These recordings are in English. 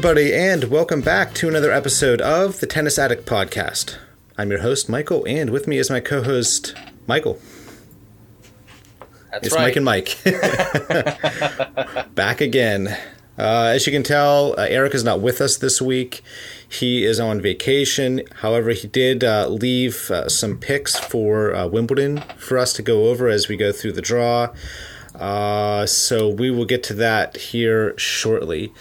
Everybody, and welcome back to another episode of the Tennis Addict Podcast. I'm your host, Michael, and with me is my co host, Michael. That's it's right. Mike and Mike. back again. Uh, as you can tell, uh, Eric is not with us this week. He is on vacation. However, he did uh, leave uh, some picks for uh, Wimbledon for us to go over as we go through the draw. Uh, so we will get to that here shortly.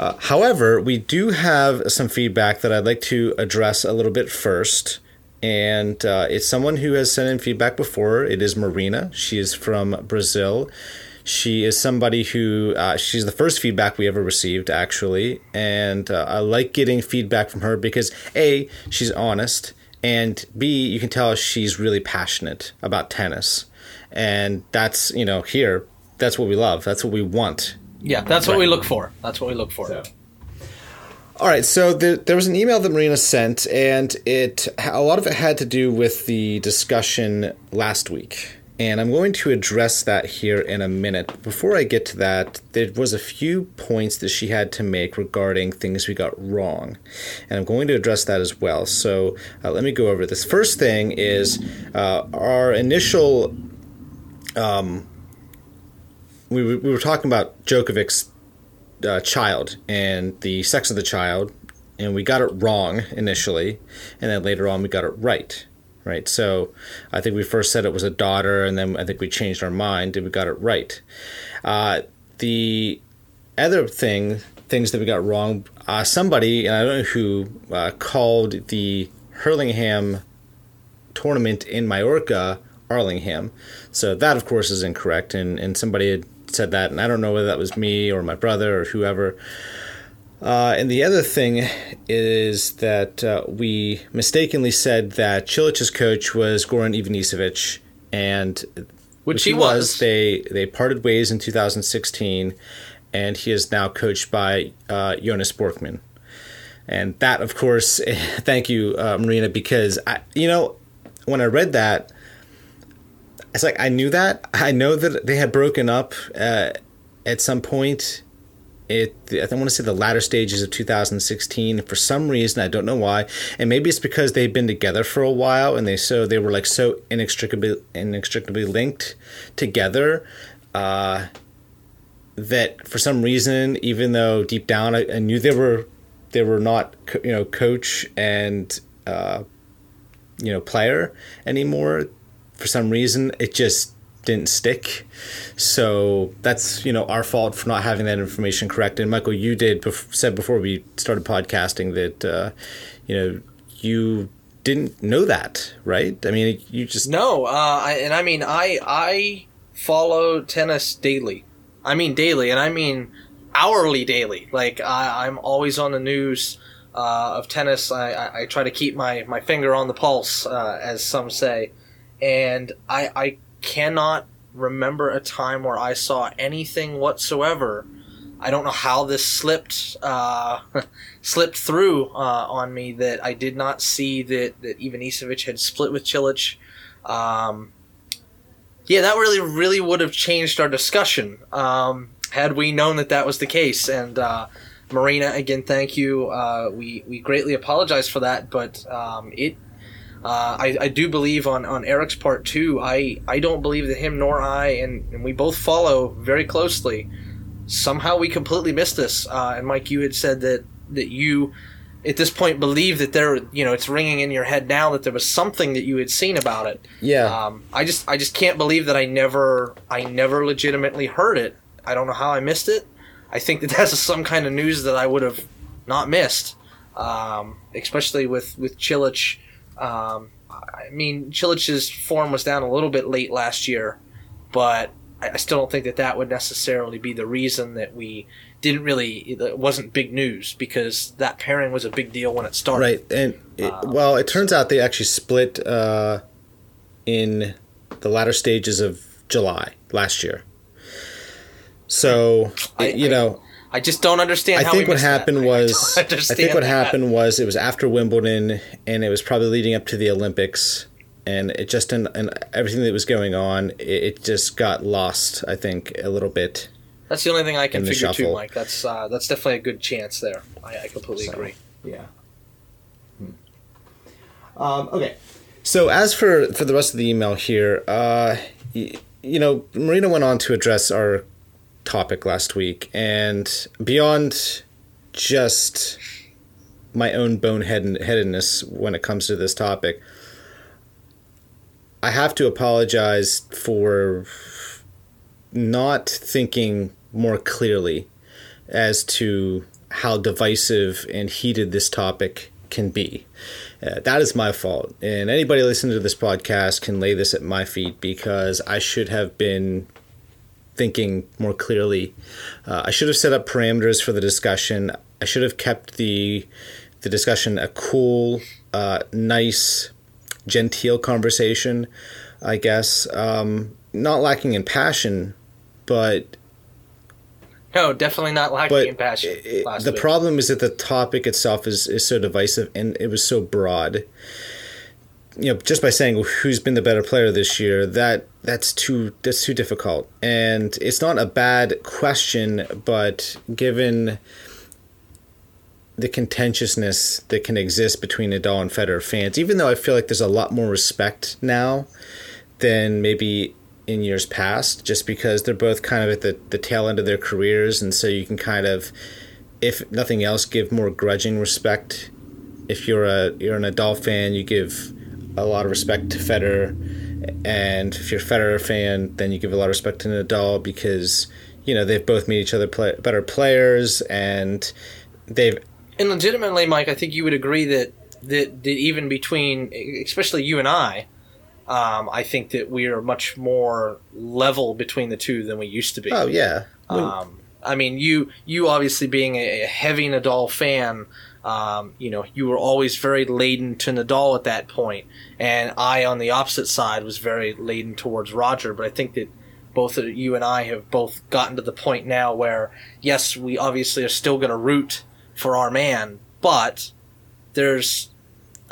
Uh, however, we do have some feedback that I'd like to address a little bit first. And uh, it's someone who has sent in feedback before. It is Marina. She is from Brazil. She is somebody who, uh, she's the first feedback we ever received, actually. And uh, I like getting feedback from her because A, she's honest. And B, you can tell she's really passionate about tennis. And that's, you know, here, that's what we love. That's what we want Yeah, that's what we look for. That's what we look for. so. All right, so the, there was an email that Marina sent, and it a lot of it had to do with the discussion last week, and I'm going to address that here in a minute. But before I get to that, there was a few points that she had to make regarding things we got wrong, and I'm going to address that as well. So uh, let me go over this. First thing is uh, our initial. Um, we, we were talking about Djokovic's uh, child and the sex of the child, and we got it wrong initially, and then later on we got it right. Right, so I think we first said it was a daughter, and then I think we changed our mind and we got it right. Uh, the other thing, things that we got wrong, uh, somebody, and I don't know who, uh, called the Hurlingham tournament in Majorca Arlingham. So that, of course, is incorrect. And, and somebody had said that, and I don't know whether that was me or my brother or whoever. Uh, and the other thing is that uh, we mistakenly said that Cilic's coach was Goran Ivanisevic, and Which he was. They they parted ways in 2016, and he is now coached by uh, Jonas Bjorkman. And that, of course, thank you, uh, Marina, because I, you know, when I read that, it's like I knew that. I know that they had broken up uh, at some point. It I want to say the latter stages of 2016. For some reason, I don't know why, and maybe it's because they've been together for a while, and they so they were like so inextricably inextricably linked together. Uh, that for some reason, even though deep down I, I knew they were they were not you know coach and uh, you know player anymore, for some reason it just didn't stick. So that's you know our fault for not having that information correct. And Michael, you did bef- said before we started podcasting that uh, you know you didn't know that, right? I mean, you just No, uh, I, and I mean I I follow tennis daily. I mean daily, and I mean hourly daily. Like I, I'm always on the news uh, of tennis. I, I, I try to keep my, my finger on the pulse, uh, as some say, and I I cannot remember a time where I saw anything whatsoever. I don't know how this slipped uh, slipped through uh, on me that I did not see that that Ivanisevic had split with Cilic. Um, yeah, that really really would have changed our discussion um, had we known that that was the case. And uh, Marina, again, thank you. Uh, we we greatly apologize for that, but um, it. Uh, I, I do believe on, on Eric's part too. I, I don't believe that him nor I, and, and we both follow very closely. Somehow we completely missed this. Uh, and Mike, you had said that that you, at this point, believe that there, you know, it's ringing in your head now that there was something that you had seen about it. yeah. Um, I just I just can't believe that I never I never legitimately heard it. I don't know how I missed it. I think that that's some kind of news that I would have not missed, um, especially with with Cilic. Um, I mean, Cilic's form was down a little bit late last year, but I still don't think that that would necessarily be the reason that we didn't really it wasn't big news because that pairing was a big deal when it started. Right, and it, well, it turns out they actually split uh, in the latter stages of July last year. So I- you I- know, I just don't understand. I how think what that. happened I was don't I think what that. happened was it was after Wimbledon, and it was probably leading up to the Olympics, and it just and, and everything that was going on, it, it just got lost. I think a little bit. That's the only thing I can figure too, shuffle. Mike. That's uh, that's definitely a good chance there. I, I completely So, agree. Yeah. Um, okay. So as for for the rest of the email here, uh, y- you know, Marina went on to address our topic last week, and beyond just my own boneheadedness when it comes to this topic, I have to apologize for not thinking more clearly as to how divisive and heated this topic can be. Uh, that is my fault. And anybody listening to this podcast can lay this at my feet because I should have been thinking more clearly. Uh, I should have set up parameters for the discussion. I should have kept the the discussion a cool, uh, nice, genteel conversation. I guess um, not lacking in passion, but No, definitely not lacking but in passion. it- the week. problem is that the topic itself is, is so divisive and it was so broad you know just by saying who's been the better player this year that that's too that's too difficult and it's not a bad question but given the contentiousness that can exist between Nadal and Federer fans even though I feel like there's a lot more respect now than maybe in years past, just because they're both kind of at the, the tail end of their careers, and so you can kind of, if nothing else, give more grudging respect. If you're a you're an Nadal fan, you give a lot of respect to Federer, and if you're a Federer fan, then you give a lot of respect to Nadal because you know they've both made each other play, better players, and they've And legitimately, Mike, I think you would agree that that, that even between, especially you and I, um, I think that we are much more level between the two than we used to be. oh yeah, Um, I mean, you you obviously being a, a heavy Nadal fan, um, you know, you were always very laden to Nadal at that point, and I, on the opposite side, was very laden towards Roger. But I think that both of you and I have both gotten to the point now where, yes, we obviously are still going to root for our man, but there's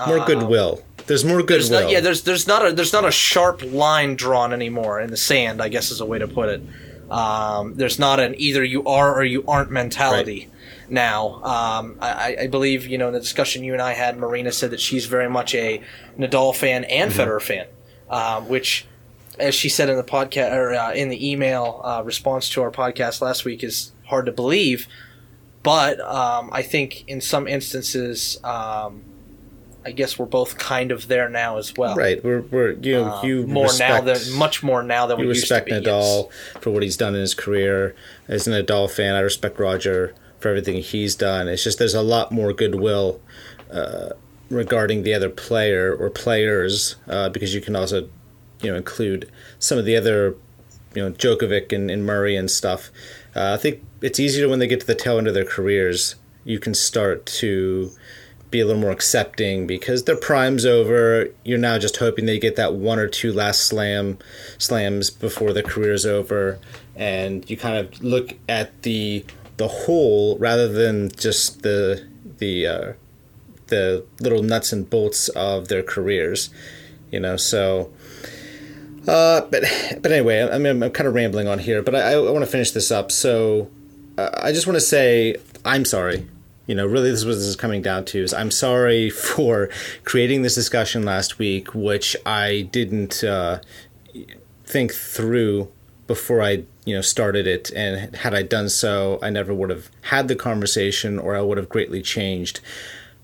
more uh, goodwill. There's more there's goodwill. not, yeah, there's there's not a there's not a sharp line drawn anymore in the sand. I guess is a way to put it. Um, there's not an either you are or you aren't mentality now. Um, I, I believe you know in the discussion you and I had, Marina said that she's very much a Nadal fan and Federer fan, um, which, as she said in the podcast or uh, in the email uh, response to our podcast last week, is hard to believe. But um, I think in some instances, um, I guess we're both kind of there now as well. Right, we're, we're you know Uh, you more respect, now than much more now than we used to respect be. Nadal yes. for what he's done in his career. As an Nadal fan, I respect Roger for everything he's done. It's just there's a lot more goodwill uh, regarding the other player or players uh, because you can also you know include some of the other you know Djokovic and, and Murray and stuff. Uh, I think it's easier when they get to the tail end of their careers. You can start to be a little more accepting because their prime's over. You're now just hoping they get that one or two last slam slams before their career's over, and you kind of look at the the whole rather than just the the uh, the little nuts and bolts of their careers. You know, so. Uh, but but anyway, I mean, I'm kind of rambling on here, but I, I want to finish this up. So uh, I just want to say I'm sorry. You know, really, this is what this is coming down to is I'm sorry for creating this discussion last week, which I didn't uh, think through before I you know started it, and had I done so, I never would have had the conversation, or I would have greatly changed,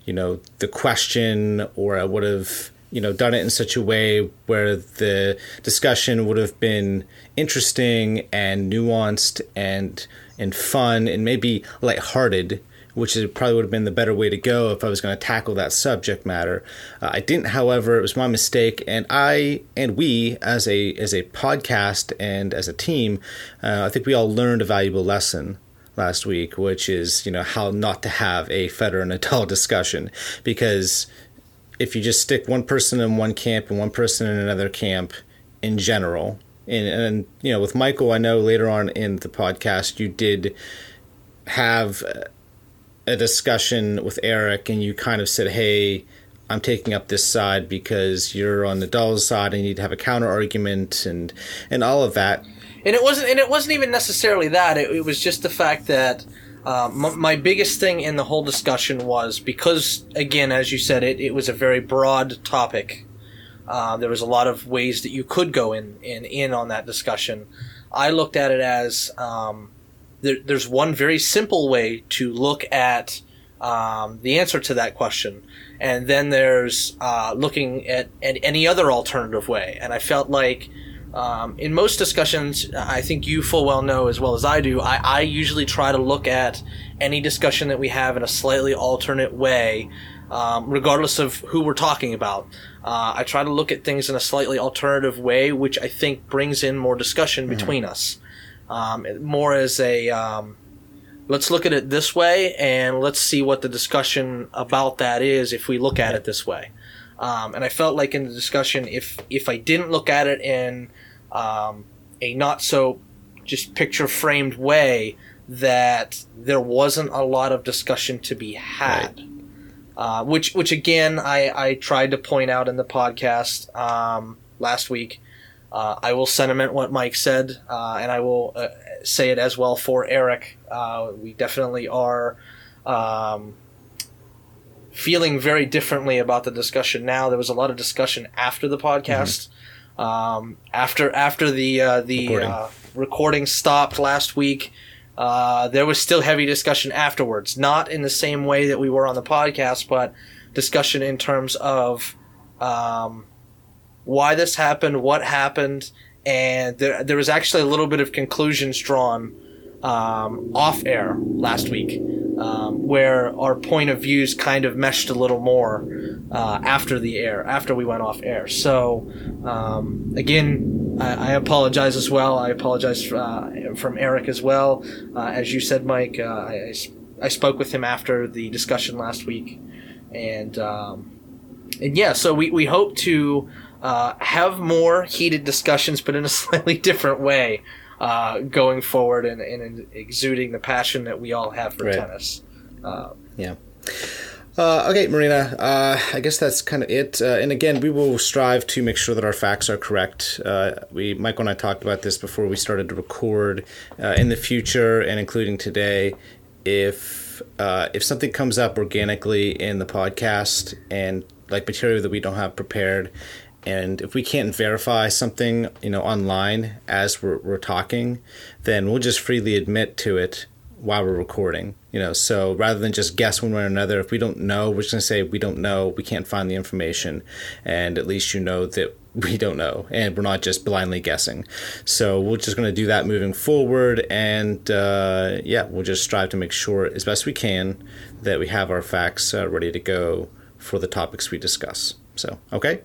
you know, the question, or I would have you know done it in such a way where the discussion would have been interesting and nuanced and and fun and maybe lighthearted which is probably would have been the better way to go if I was going to tackle that subject matter. Uh, I didn't, however, it was my mistake, and I and we as a as a podcast and as a team, uh, I think we all learned a valuable lesson last week, which is you know how not to have a Federer and Nadal discussion because if you just stick one person in one camp and one person in another camp in general and, and you know with michael i know later on in the podcast you did have a discussion with eric and you kind of said hey I'm taking up this side because you're on the Nadal's side and you need to have a counter argument and and all of that. And it wasn't and it wasn't even necessarily that. It, it was just the fact that uh, m- my biggest thing in the whole discussion was because again, as you said, it, it was a very broad topic. Uh, there was a lot of ways that you could go in in, in on that discussion. I looked at it as um, there, there's one very simple way to look at um, the answer to that question, and then there's uh, looking at, at any other alternative way. And I felt like um, in most discussions, I think you full well know as well as I do, I, I usually try to look at any discussion that we have in a slightly alternate way, um, regardless of who we're talking about. Uh, I try to look at things in a slightly alternative way, which I think brings in more discussion mm-hmm. between us. Um, more as a um, let's look at it this way and let's see what the discussion about that is if we look at it this way. Um, and I felt like in the discussion, if if I didn't look at it in um, a not so just picture framed way, that there wasn't a lot of discussion to be had. Right. Uh, which which again I, I tried to point out in the podcast um, last week. Uh, I will sentiment what Mike said, uh, and I will uh, say it as well for Eric. Uh, we definitely are um, feeling very differently about the discussion now. There was a lot of discussion after the podcast. Mm-hmm. Um, after after the uh, the recording. Uh, recording. stopped last week, there was still heavy discussion afterwards. Not in the same way that we were on the podcast, but discussion in terms of. Um, why this happened, what happened, and there, there was actually a little bit of conclusions drawn um, off air last week, um, where our point of views kind of meshed a little more uh, after the air, after we went off air. So, um, again, I, I, apologize as well. I apologize uh, from Eric as well. Uh, as you said, Mike, uh, I, I spoke with him after the discussion last week, and um, and yeah, so we, we hope to uh, have more heated discussions, but in a slightly different way, uh, going forward and, and, exuding the passion that we all have for right. tennis. Uh, yeah. Uh, okay, Marina. Uh, I guess that's kind of it. Uh, and again, we will strive to make sure that our facts are correct. we, Michael and I talked about this before we started to record. in the future, and including today, if if something comes up organically in the podcast and like material that we don't have prepared and if we can't verify something you know online as we're, we're talking then we'll just freely admit to it while we're recording you know. So rather than just guess one way or another if we don't know we're just going to say we don't know. We can't find the information. And at least you know that we don't know and we're not just blindly guessing. So we're just going to do that moving forward and uh, yeah we'll just strive to make sure as best we can that we have our facts uh, ready to go for the topics we discuss. So okay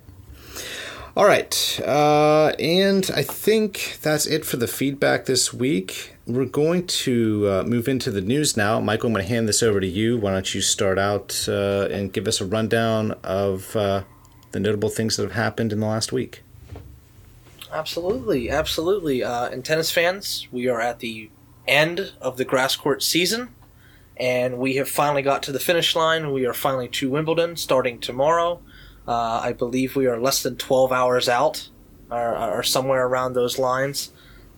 all right. Uh, and I think that's it for the feedback this week. We're going to uh, move into the news now. Michael, I'm going to hand this over to you. Why don't you start out uh, and give us a rundown of uh, the notable things that have happened in the last week? Absolutely. Absolutely. Uh, and tennis fans, we are at the end of the grass court season. And we have finally got to the finish line. We are finally to Wimbledon starting tomorrow. Uh, I believe we are less than 12 hours out, or, or somewhere around those lines.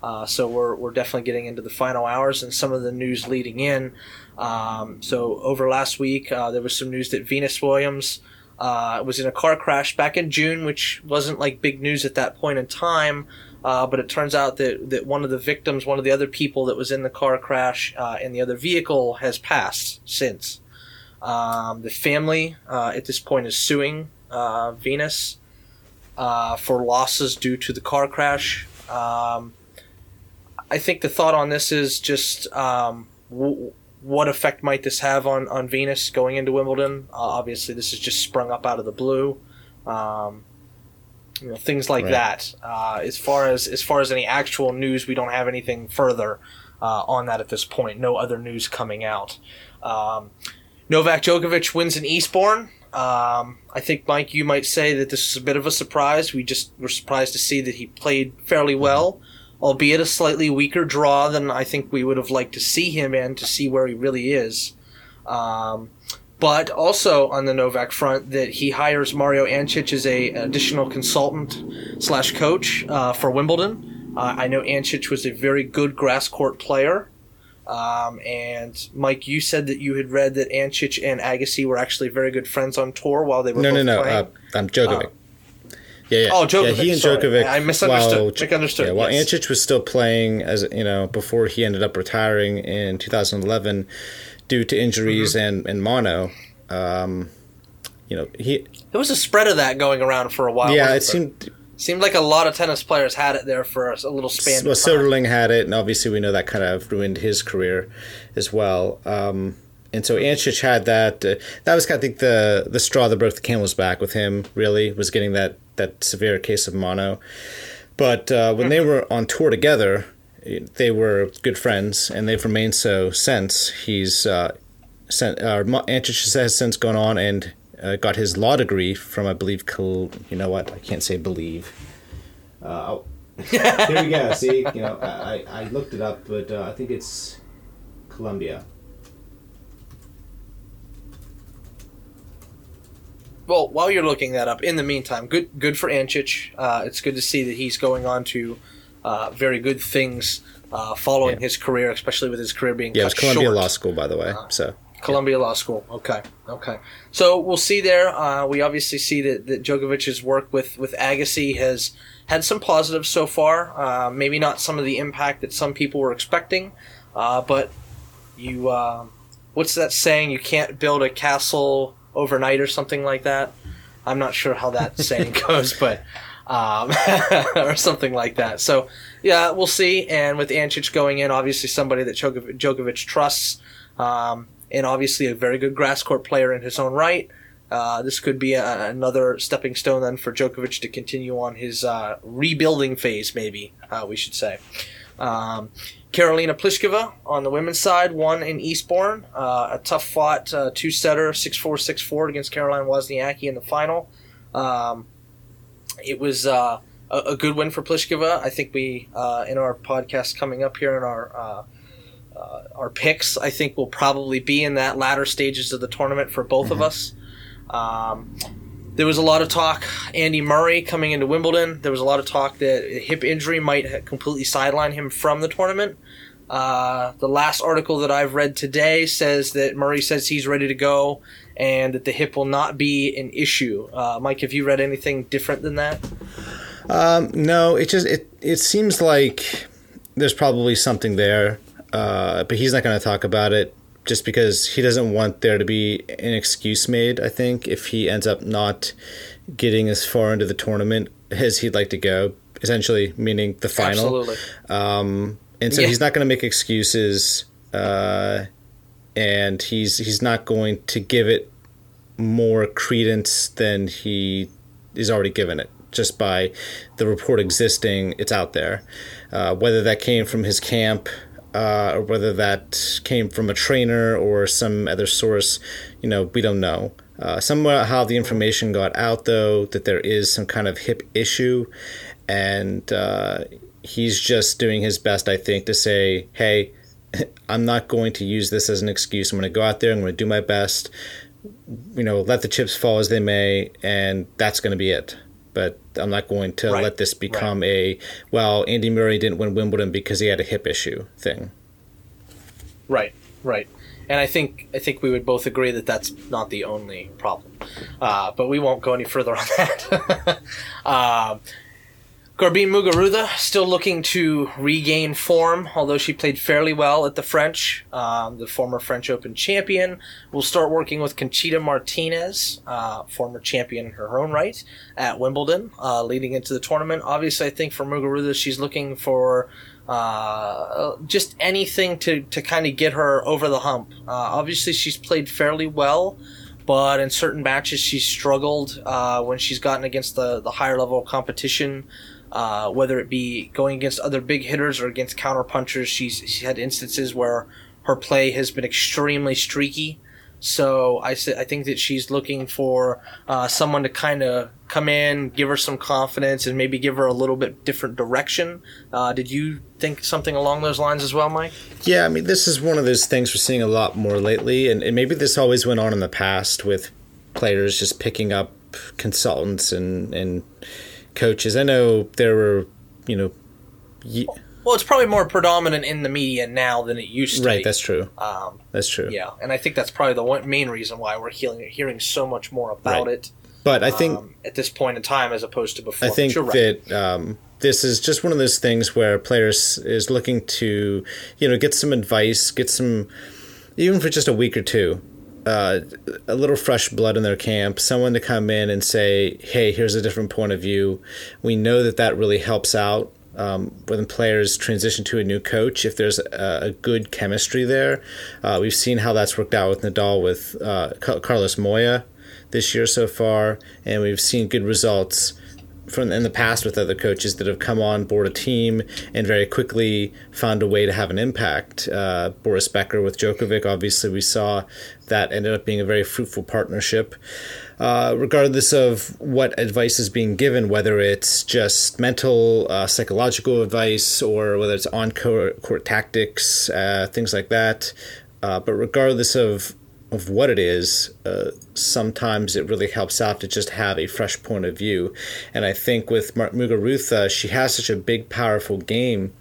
Uh, so we're, we're definitely getting into the final hours and some of the news leading in. Um, so over last week, uh, there was some news that Venus Williams uh, was in a car crash back in June, which wasn't like big news at that point in time. Uh, but it turns out that, that one of the victims, one of the other people that was in the car crash uh, in the other vehicle, has passed since. Um, the family at this point is suing uh, Venus uh, for losses due to the car crash. Um, I think the thought on this is just um, w- what effect might this have on, on Venus going into Wimbledon? Uh, obviously, this has just sprung up out of the blue. Um, you know, things like right. that. Uh, as far as as far as any actual news, we don't have anything further uh, on that at this point. No other news coming out. Um, Novak Djokovic wins in Eastbourne. Um, I think, Mike, you might say that this is a bit of a surprise. We just were surprised to see that he played fairly well, albeit a slightly weaker draw than I think we would have liked to see him in to see where he really is. Um, but also on the Novak front, that he hires Mario Ancic as a additional consultant slash coach uh, for Wimbledon. Uh, I know Ancic was a very good grass court player. Um, and Mike, you said that you had read that Ancic and Agassi were actually very good friends on tour while they were No, no, no. playing. Uh, I'm Djokovic. yeah, yeah. Oh, Djokovic, Yeah, he and sorry. Djokovic. I misunderstood. While, Misunderstood, Yeah, while yes. Ancic was still playing, as you know, before he ended up retiring in 2011 due to injuries Mm-hmm. and and mono. Um, you know, he. There was a spread of that going around for a while. yeah, it there? seemed. Seemed like a lot of tennis players had it there for a, little span. Well. Soderling had it, and obviously we know that kind of ruined his career as well. Um, and so Ancic had that. Uh, that was, kind I think, the the straw that broke the camel's back with him. Really, was getting that that severe case of mono. But uh, when they were on tour together, they were good friends, and they've remained so since. He's uh, sent, uh, Ancic has since gone on and uh, got his law degree from, I believe, Col- you know what? I can't say believe. Uh, oh. Here we go. See, you know, I, I looked it up, but uh, I think it's Columbia. Well, while you're looking that up, in the meantime, good good for Ancic. Uh, it's good to see that he's going on to uh, very good things uh, following Yeah. his career, especially with his career being Yeah, it was Columbia short. Law School, by the way. Uh, So Columbia Law School. Okay, okay. So we'll see there. Uh, we obviously see that, that Djokovic's work with with Agassi has had some positives so far. Uh, maybe not some of the impact that some people were expecting, uh, but you, uh, what's that saying? You can't build a castle overnight or something like that. I'm not sure how that saying goes, but um, or something like that. So yeah, we'll see. And with Ancic going in, obviously somebody that Djokovic, Djokovic trusts, um, and obviously a very good grass court player in his own right. Uh, this could be a, another stepping stone then for Djokovic to continue on his uh, rebuilding phase, maybe uh, we should say. Um, Karolina Pliskova on the women's side won in Eastbourne. Uh, a tough fought uh, two setter, 6 4 6 4 against Caroline Wozniacki in the final. Um, it was uh, a, a good win for Pliskova. I think we, in our podcast coming up here in our. Uh, our picks, I think, will probably be in that latter stages of the tournament for both of us. Um, there was a lot of talk Andy Murray coming into Wimbledon. There was a lot of talk that a hip injury might completely sideline him from the tournament. Uh, the last article that I've read today says that Murray says he's ready to go and that the hip will not be an issue. Uh, Mike, have you read anything different than that? Um, no, it just it it seems like there's probably something there, uh, but he's not going to talk about it just because he doesn't want there to be an excuse made. I think if he ends up not getting as far into the tournament as he'd like to go, essentially meaning the final. Absolutely. Um, and so Yeah. he's not going to make excuses, uh, and he's he's not going to give it more credence than he is already given it just by the report existing. It's out there, uh, whether that came from his camp. Uh, or whether that came from a trainer or some other source, you know, we don't know. Uh, how the information got out, though, that there is some kind of hip issue, and uh, he's just doing his best, I think, to say, hey, I'm not going to use this as an excuse. I'm going to go out there, I'm going to do my best, you know, let the chips fall as they may, and that's going to be it. But I'm not going to Right, let this become a, well, Andy Murray didn't win Wimbledon because he had a hip issue thing. Right, right. And I think I think we would both agree that that's not the only problem. Uh, but we won't go any further on that. um, Garbine Muguruza still looking to regain form, although she played fairly well at the French. Um, the former French Open champion will start working with Conchita Martinez, uh, former champion in her own right, at Wimbledon, uh, leading into the tournament. Obviously, I think for Muguruza, she's looking for uh, just anything to, to kind of get her over the hump. Uh, obviously, she's played fairly well, but in certain matches, she's struggled uh, when she's gotten against the, the higher level competition. Uh, whether it be going against other big hitters or against counter punchers, she's, she's had instances where her play has been extremely streaky. So I I think that she's looking for uh, someone to kind of come in, give her some confidence, and maybe give her a little bit different direction. Uh, did you think something along those lines as well, Mike? Yeah, I mean, this is one of those things we're seeing a lot more lately, and, and maybe this always went on in the past with players just picking up consultants and and coaches. I know there were, you know. Ye- well, it's probably more predominant in the media now than it used to right, be. Right, that's true. Um, that's true. Yeah, and I think that's probably the one, main reason why we're hearing, hearing so much more about right. it. But I think um, at this point in time, as opposed to before, I think right. that um, this is just one of those things where players is looking to, you know, get some advice, get some, even for just a week or two, uh, a little fresh blood in their camp, someone to come in and say, "Hey, here's a different point of view." We know that that really helps out um, when players transition to a new coach, if there's a, a good chemistry there, uh, we've seen how that's worked out with Nadal with uh, Carlos Moya this year so far, and we've seen good results from in the past with other coaches that have come on board a team and very quickly found a way to have an impact. Uh, Boris Becker with Djokovic, obviously, we saw that ended up being a very fruitful partnership. Uh, regardless of what advice is being given, whether it's just mental, uh, psychological advice, or whether it's on court, court tactics, uh, things like that. Uh, but regardless of of what it is, uh, sometimes it really helps out to just have a fresh point of view. And I think with Mar- Muguruza, she has such a big, powerful game.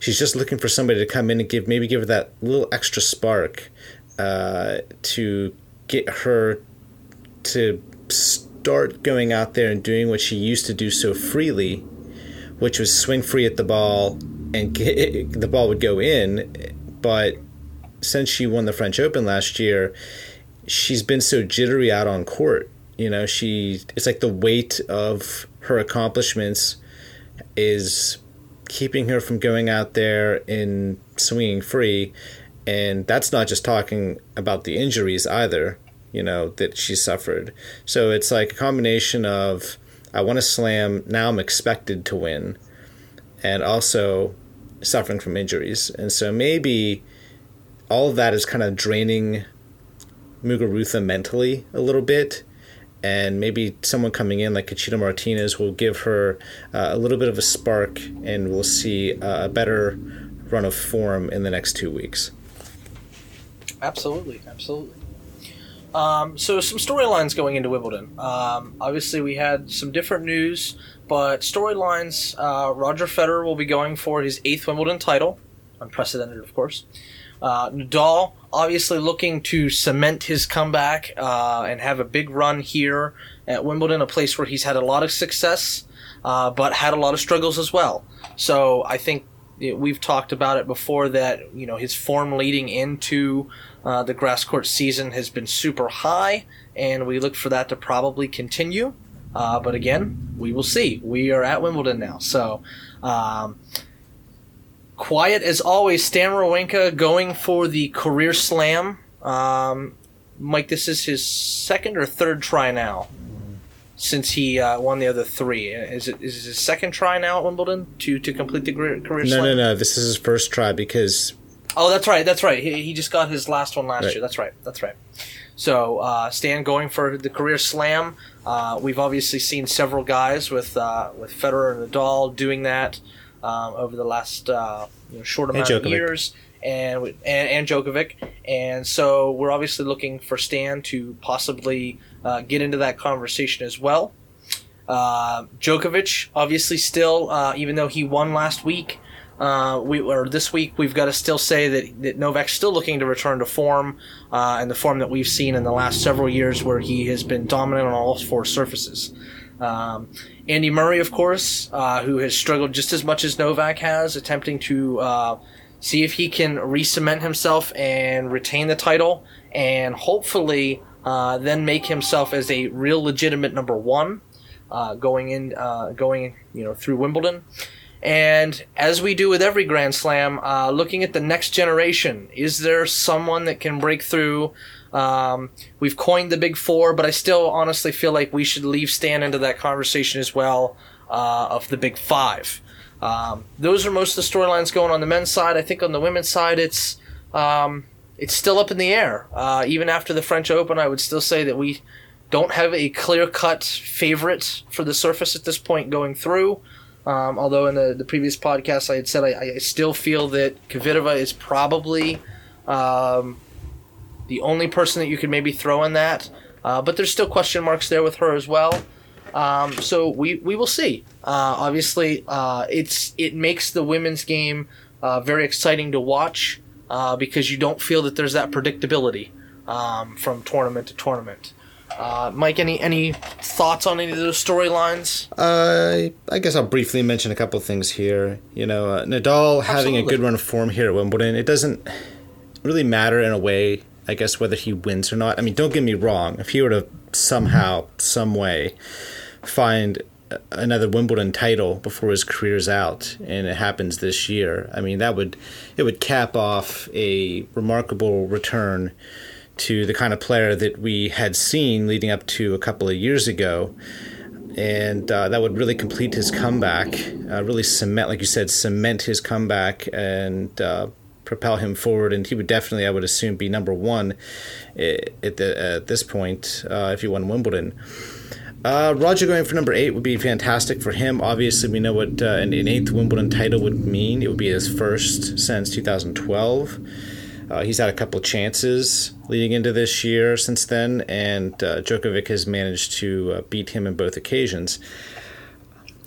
She's just looking for somebody to come in and give maybe give her that little extra spark uh, to get her to start going out there and doing what she used to do so freely, which was swing free at the ball and get, the ball would go in, but since she won the French Open last year, she's been so jittery out on court. You know, she it's like the weight of her accomplishments is keeping her from going out there and swinging free. And that's not just talking about the injuries either, you know, that she suffered. So it's like a combination of I want to slam, now I'm expected to win, and also suffering from injuries. And so maybe all of that is kind of draining Muguruza mentally a little bit. And maybe someone coming in like Conchita Martinez will give her uh, a little bit of a spark, and we'll see uh, a better run of form in the next two weeks. Absolutely, absolutely. Um, so some storylines going into Wimbledon. Um, obviously, we had some different news, but storylines. Uh, Roger Federer will be going for his eighth Wimbledon title, unprecedented, of course. Uh, Nadal obviously looking to cement his comeback uh, and have a big run here at Wimbledon, a place where he's had a lot of success, uh, but had a lot of struggles as well. So I think we've talked about it before that you know his form leading into uh, the grass court season has been super high, and we look for that to probably continue. Uh, but again, we will see. We are at Wimbledon now, so. Um, quiet as always. Stan Wawrinka going for the career slam. Um, Mike, this is his second or third try now since he uh, won the other three. Is it is it his second try now at Wimbledon to to complete the career, career no, slam? No, no, no. This is his first try because. Oh, that's right. That's right. He, he just got his last one last right. year. That's right. That's right. So uh, Stan going for the career slam. Uh, we've obviously seen several guys with uh, with Federer and Nadal doing that um, over the last uh, you know, short amount of years, and, and and Djokovic, and so we're obviously looking for Stan to possibly uh, get into that conversation as well. Uh, Djokovic, obviously, still, uh, even though he won last week, uh, we or this week, we've got to still say that, that Novak's still looking to return to form, uh, and the form that we've seen in the last several years, where he has been dominant on all four surfaces. Um, Andy Murray, of course, uh, who has struggled just as much as Novak has, attempting to uh, see if he can re-cement himself and retain the title, and hopefully uh, then make himself as a real legitimate number one uh, going in, uh, going you know through Wimbledon. And as we do with every Grand Slam, uh, looking at the next generation, is there someone that can break through? Um, we've coined the big four, but I still honestly feel like we should leave Stan into that conversation as well uh, of the big five. Um, those are most of the storylines going on the men's side. I think on the women's side, it's um, it's still up in the air. Uh, even after the French Open, I would still say that we don't have a clear cut favorite for the surface at this point going through. Um, although in the, the previous podcast I had said I, I still feel that Kvitova is probably um, the only person that you could maybe throw in that. Uh, but there's still question marks there with her as well. Um, so we, we will see. Uh, obviously, uh, it's it makes the women's game uh, very exciting to watch uh, because you don't feel that there's that predictability um, from tournament to tournament. Uh, Mike, any any thoughts on any of those storylines? Uh, I guess I'll briefly mention a couple things here. You know, uh, Nadal having a good run of form here at Wimbledon. It doesn't really matter in a way. I guess whether he wins or not. I mean, don't get me wrong. If he were to somehow, some way, find another Wimbledon title before his career's out, and it happens this year, I mean that would it would cap off a remarkable return to the kind of player that we had seen leading up to a couple of years ago and uh, that would really complete his comeback, uh, really cement, like you said, cement his comeback and uh, propel him forward. And he would definitely, I would assume, be number one at the at this point uh, if he won Wimbledon. Uh, Roger going for number eight would be fantastic for him. Obviously, we know what uh, an, an eighth Wimbledon title would mean. It would be his first since 2012. Uh, he's had a couple chances leading into this year since then, and uh, Djokovic has managed to uh, beat him in both occasions.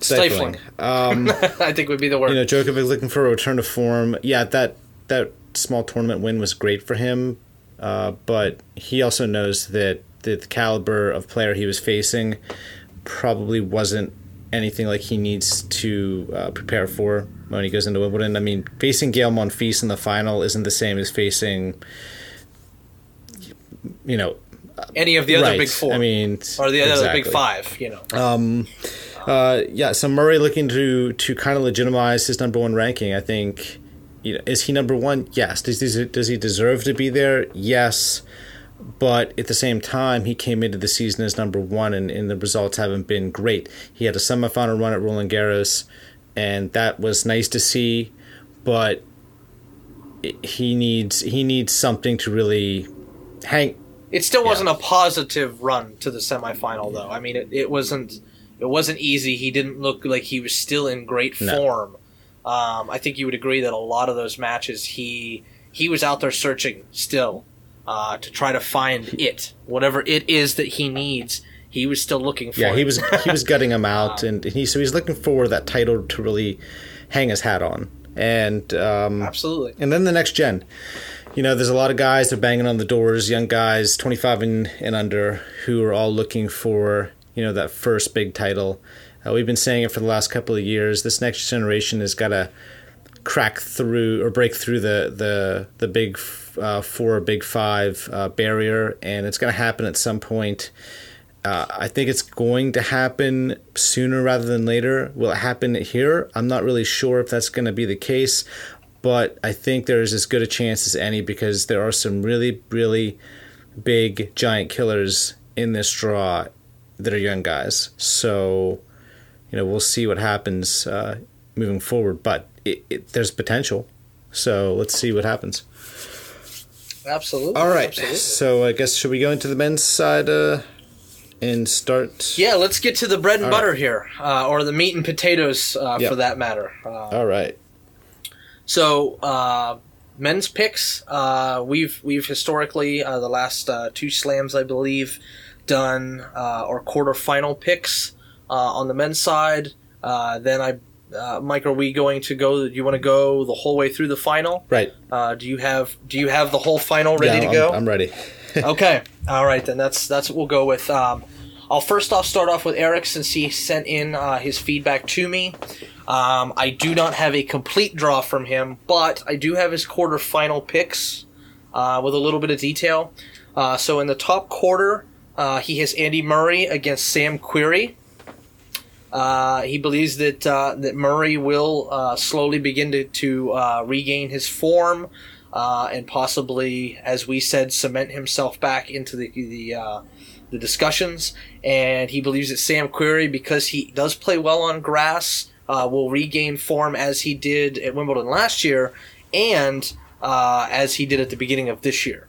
Stifling. Um, I think would be the word. you know, Djokovic looking for a return to form. Yeah, that that small tournament win was great for him, uh, but he also knows that the caliber of player he was facing probably wasn't anything like he needs to uh, prepare for when he goes into Wimbledon. I mean, facing Gael Monfils in the final isn't the same as facing, you know, any of the other right. big four I mean, or the other big five. You know. Um, uh, yeah, so Murray looking to to kind of legitimize his number one ranking. I think, you know, is he number one? Yes. Does does, does he deserve to be there? Yes. But at the same time, he came into the season as number one, and, and the results haven't been great. He had a semifinal run at Roland Garros, and that was nice to see. But it- he needs he needs something to really hang. It still wasn't a positive run to the semifinal, though. I mean, it, it wasn't it wasn't easy. He didn't look like he was still in great No. form. Um, I think you would agree that a lot of those matches he he was out there searching still uh, to try to find it, whatever it is that he needs. He was still looking for. Yeah, he was he was gutting him out, and he so he's looking for that title to really hang his hat on, and um, absolutely. and then the next gen. You know, there's a lot of guys that are banging on the doors, young guys, 25 and, and under, who are all looking for you know that first big title. Uh, we've been saying it for the last couple of years. This next generation has got to crack through or break through the the the big uh, four, big five uh, barrier, and it's going to happen at some point. Uh, I think it's going to happen sooner rather than later. Will it happen here? I'm not really sure if that's going to be the case, but I think there's as good a chance as any because there are some really, really big giant killers in this draw that are young guys. So, you know, we'll see what happens uh, moving forward, but it, it, there's potential. So let's see what happens. Absolutely. All right. Absolutely. So I guess should we go into the men's side uh, and start? Yeah, let's get to the bread and All butter here, uh, or the meat and potatoes, uh, Yeah. for that matter. Uh, All right. So, uh, men's picks. Uh, we've we've historically uh, the last uh, two slams, I believe, done uh, our quarterfinal picks uh, on the men's side. Uh, then I, uh, Mike, are we going to go? Do you want to go the whole way through the final? Right. Uh, do you have Do you have the whole final ready Yeah, to go? I'm, I'm ready. okay. All right, then that's that's what we'll go with. Um, I'll first off start off with Eric since he sent in uh, his feedback to me. Um, I do not have a complete draw from him, but I do have his quarterfinal picks uh, with a little bit of detail. Uh, so in the top quarter, uh, he has Andy Murray against Sam Querrey. Uh, he believes that uh, that Murray will uh, slowly begin to, to uh, regain his form uh, and possibly, as we said, cement himself back into the the, the discussions. And he believes that Sam Querrey, because he does play well on grass, will regain form as he did at Wimbledon last year, and as he did at the beginning of this year.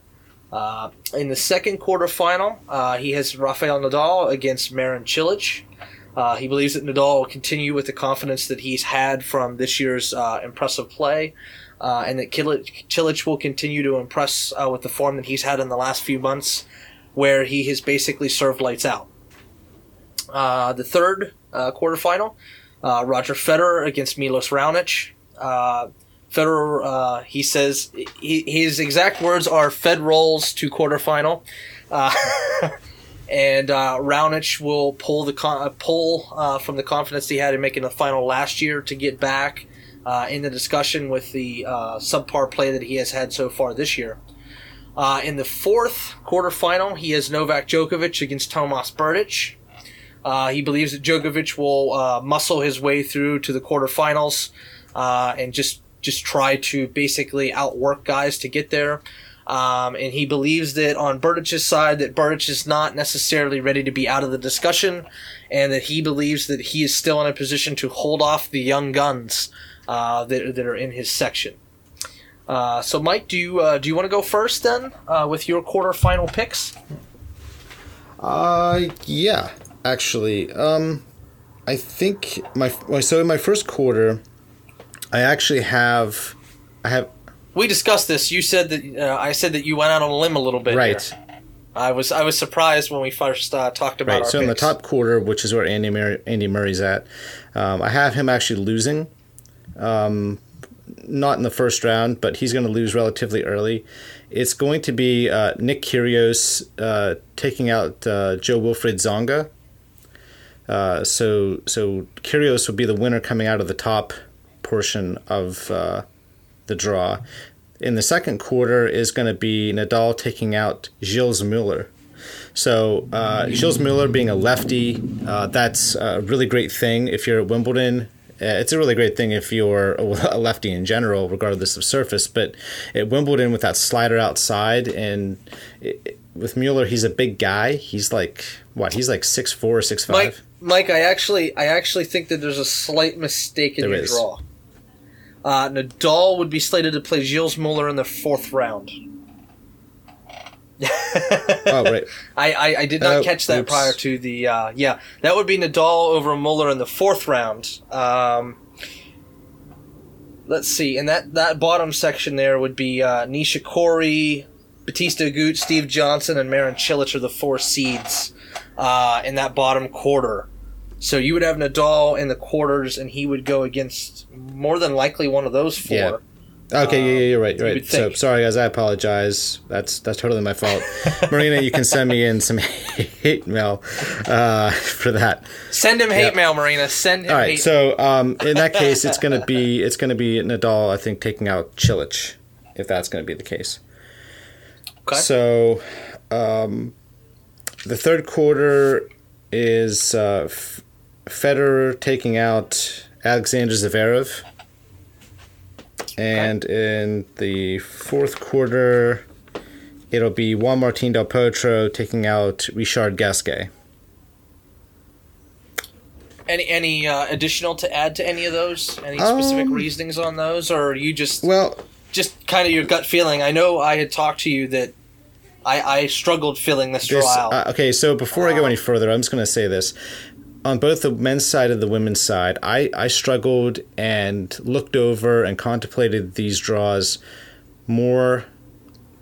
Uh, in the second quarterfinal, uh, he has Rafael Nadal against Marin Cilic. Uh, he believes that Nadal will continue with the confidence that he's had from this year's uh, impressive play, uh, and that Cilic, Cilic will continue to impress with the form that he's had in the last few months, where he has basically served lights out. The third quarterfinal, Roger Federer against Milos Raonic. Federer, he says he, his exact words are "Fed rolls to quarterfinal." and uh, Raonic will pull the con- uh, pull uh, from the confidence he had in making the final last year to get back uh, in the discussion with the uh, subpar play that he has had so far this year. Uh, in the fourth quarterfinal, he has Novak Djokovic against Tomas Berdych. he believes that Djokovic will muscle his way through to the quarterfinals and just just try to basically outwork guys to get there. Um, and he believes that on Berdych's side, that Berdych is not necessarily ready to be out of the discussion, and that he believes that he is still in a position to hold off the young guns uh, that, that are in his section. Uh, so, Mike, do you uh, do you want to go first then uh, with your quarterfinal picks? Uh, yeah, actually, um, I think my so in my first quarter, I actually have I have we discussed this. You said that uh, I said that you went out on a limb a little bit. Right. Here. I was I was surprised when we first uh, talked about. Right. so picks. in the top quarter, which is where Andy Murray, Andy Murray's at, um, I have him actually losing. Um, not in the first round, but he's going to lose relatively early. It's going to be uh, Nick Kyrgios uh, taking out uh, Jo-Wilfried Tsonga. Uh, so so Kyrgios will be the winner coming out of the top portion of uh, the draw. In the second quarter is going to be Nadal taking out Gilles Muller. So uh, Gilles Muller being a lefty, uh, that's a really great thing if you're at Wimbledon. Uh, it's a really great thing if you're a lefty in general, regardless of surface. But at Wimbledon, with that slider outside, and it, with Mueller, he's a big guy. He's like what? He's like six four, six five. Mike, Mike, I actually, I actually think that there's a slight mistake in There your is. draw. Uh, Nadal would be slated to play Gilles Muller in the fourth round. oh right, I, I, I did not Oh, catch that oops. prior to the uh, yeah that would be Nadal over Muller in the fourth round. Um, let's see, and that that bottom section there would be uh, Nishikori, Batista Agut, Steve Johnson, and Marin Cilic are the four seeds uh, in that bottom quarter. So you would have Nadal in the quarters, and he would go against more than likely one of those four. Yeah. Okay, yeah, yeah, you're right, you're right. So sorry, guys, I apologize. That's that's totally my fault. Marina, you can send me in some hate mail uh, for that. Send him hate mail, Marina. Send him All right, so um, in that case, it's gonna be it's gonna be Nadal, I think, taking out Cilic, if that's gonna be the case. Okay. So, um, the third quarter is uh, F- Federer taking out Alexander Zverev, and in the fourth quarter, it'll be Juan Martín del Potro taking out Richard Gasquet. Any any uh, additional to add to any of those? Any specific Um, reasonings on those, or are you just Well, just kind of your gut feeling? I know I had talked to you that I, I struggled filling this draw This, out. uh, okay, so before I go any further, I'm just going to say this. On both the men's side and the women's side, I, I struggled and looked over and contemplated these draws more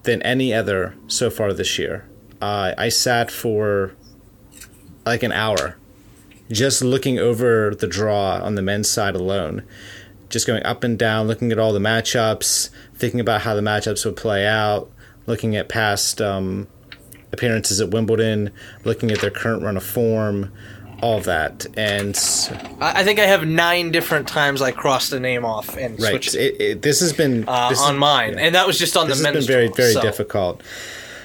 than any other so far this year. Uh, I sat for like an hour just looking over the draw on the men's side alone, just going up and down, looking at all the matchups, thinking about how the matchups would play out, looking at past um, appearances at Wimbledon, looking at their current run of form, all that. And I, think I have nine different times I crossed a name off and right, switched it, it, this has been uh, this on is- mine, yeah. and that was just on this the has men's been very very so. difficult.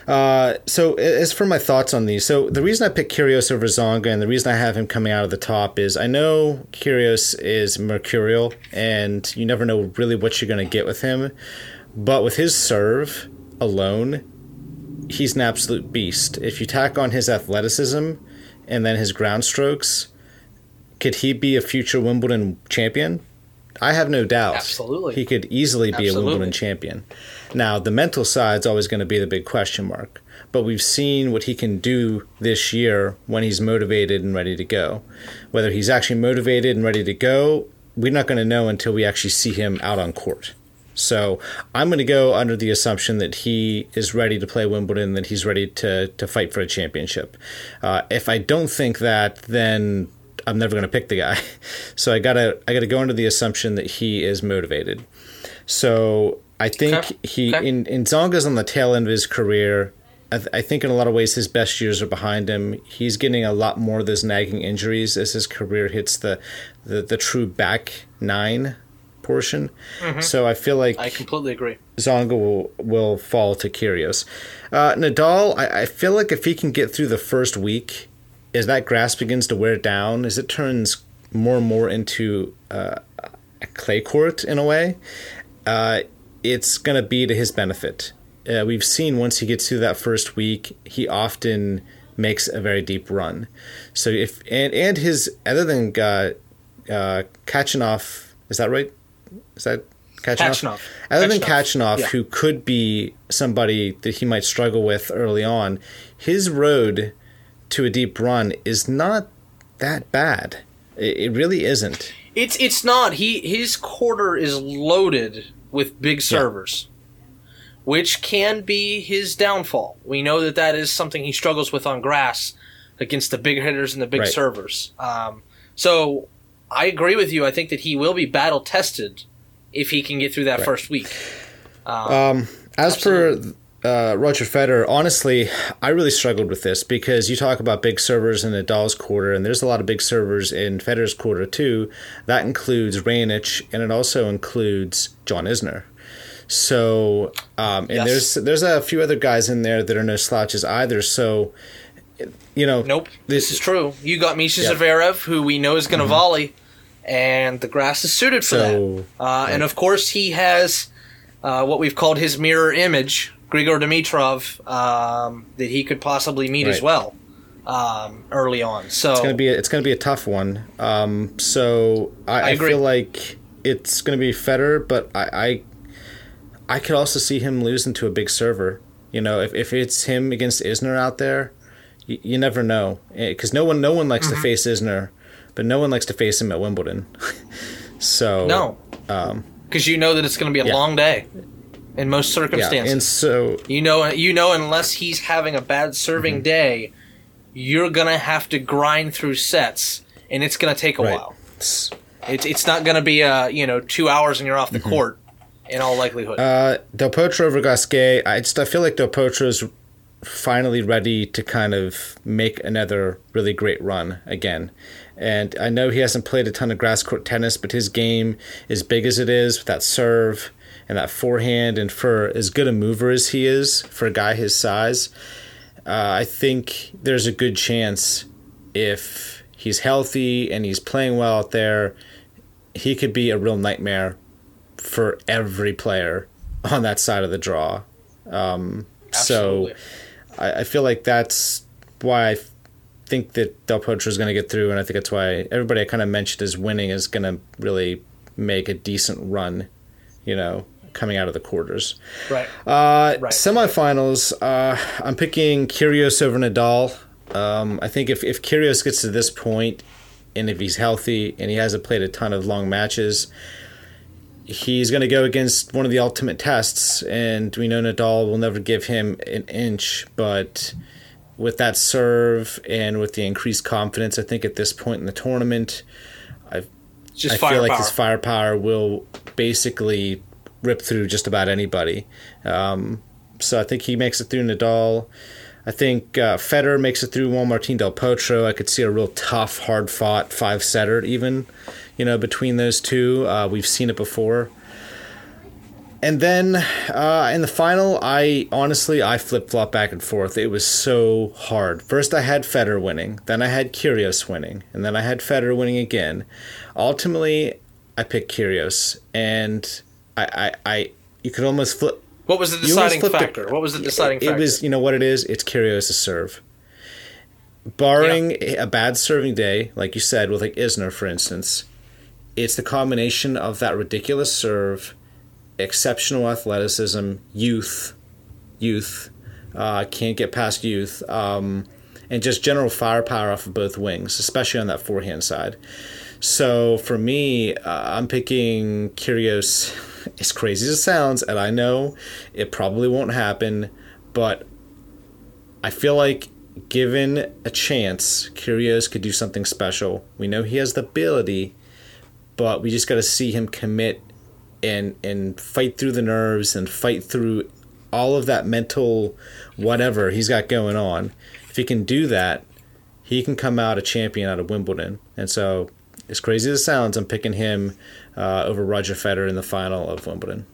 Uh, so as for my thoughts on these, so the reason I picked Kyrgios over Tsonga and the reason I have him coming out of the top is I know Kyrgios is mercurial and you never know really what you're going to get with him, but with his serve alone, he's an absolute beast. If you tack on his athleticism and then his ground strokes, could he be a future Wimbledon champion? I have no doubt. Absolutely. He could easily be Absolutely. a Wimbledon champion. Now, the mental side's always going to be the big question mark. But we've seen what he can do this year when he's motivated and ready to go. Whether he's actually motivated and ready to go, we're not going to know until we actually see him out on court. So I'm going to go under the assumption that he is ready to play Wimbledon, that he's ready to to fight for a championship. Uh, if I don't think that, then I'm never going to pick the guy. So I gotta I gotta go under the assumption that he is motivated. So I think Okay. he Okay. in in Tsonga's on the tail end of his career. I, th- I think in a lot of ways his best years are behind him. He's getting a lot more of those nagging injuries as his career hits the the, the true back nine portion. So I feel like I completely agree. Tsonga will will fall to Kyrgios. Uh, Nadal, I, I feel like if he can get through the first week, as that grass begins to wear down, as it turns more and more into uh, a clay court in a way, uh, it's going to be to his benefit. Uh, we've seen once he gets through that first week, he often makes a very deep run. So if and and his other than uh, uh, Khachanov, is that right? Is that Khachanov? Khachanov. Other than Khachanov, Khachanov, yeah. who could be somebody that he might struggle with early on, his road to a deep run is not that bad. It, it really isn't. It's it's not. He his quarter is loaded with big servers, which can be his downfall. We know that that is something he struggles with on grass against the big hitters and the big Right. servers. Um, so I agree with you. I think that he will be battle tested if he can get through that first week. Um, as for uh, Roger Federer, honestly, I really struggled with this because you talk about big servers in Nadal's quarter, and there's a lot of big servers in Federer's quarter too. That includes Raonic, and it also includes John Isner. So, um, and Yes. there's there's a few other guys in there that are no slouches either. So, you know, Nope, this, is true. You got Mischa Yeah. Mm-hmm. Zverev, who we know is going to volley, and the grass is suited for So, that. Uh, And of course, he has uh, what we've called his mirror image, Grigor Dimitrov, um, that he could possibly meet as well um, early on. So it's gonna be a, it's gonna be a tough one. Um, so I, I, agree. feel like it's gonna be Federer, but I, I I could also see him losing to a big server. You know, if, if it's him against Isner out there, you, you never know because no one no one likes Mm-hmm. to face Isner, but no one likes to face him at Wimbledon. so no, because you know that it's going to be a um, yeah. long day in most yeah, circumstances. and so You know, you know, unless he's having a bad serving Mm-hmm. day, you're gonna have to grind through sets, and it's gonna take a right. while. It's it's not gonna be uh you know two hours and you're off the court, in all likelihood. Mm-hmm. Uh, Del Potro over Gasquet. I just I feel like Del Potro's finally ready to kind of make another really great run again. And I know he hasn't played a ton of grass court tennis, but his game, as big as it is, with that serve and that forehand, and for as good a mover as he is for a guy his size, uh, I think there's a good chance if he's healthy and he's playing well out there, he could be a real nightmare for every player on that side of the draw. Um, so I, I feel like that's why I think that Del Potro is going to get through, and I think that's why everybody I kind of mentioned is winning is going to really make a decent run, you know, coming out of the quarters. right. Uh, Right. Semifinals, uh, I'm picking Kyrgios over Nadal. Um, I think if, if Kyrgios gets to this point, and if he's healthy and he hasn't played a ton of long matches, he's going to go against one of the ultimate tests. And we know Nadal will never give him an inch, but with that serve and with the increased confidence, I think at this point in the tournament, Just I firepower. feel like his firepower will basically rip through just about anybody. Um, so I think he makes it through Nadal. I think uh, Federer makes it through Juan Martin Del Potro. I could see a real tough, hard fought five setter even, you know, between those two. Uh, we've seen it before. And then uh, in the final, I honestly I flip flop back and forth. It was so hard. First, I had Federer winning, then I had Kyrgios winning, and then I had Federer winning again. Ultimately, I picked Kyrgios, and I, I, I you could almost flip. what was the deciding factor? What was the deciding it, factor? It was you know what it is. It's Kyrgios' serve. Barring a bad serving day, like you said, with like Isner, for instance, it's the combination of that ridiculous serve, exceptional athleticism, youth, youth, uh, can't get past youth, um, and just general firepower off of both wings, especially on that forehand side. So for me, uh, I'm picking Kyrgios. As crazy as it sounds, and I know it probably won't happen, but I feel like given a chance, Kyrgios could do something special. We know he has the ability, but we just got to see him commit and and fight through the nerves and fight through all of that mental whatever he's got going on. If he can do that, he can come out a champion out of Wimbledon. And so, as crazy as it sounds, I'm picking him uh, over Roger Federer in the final of Wimbledon.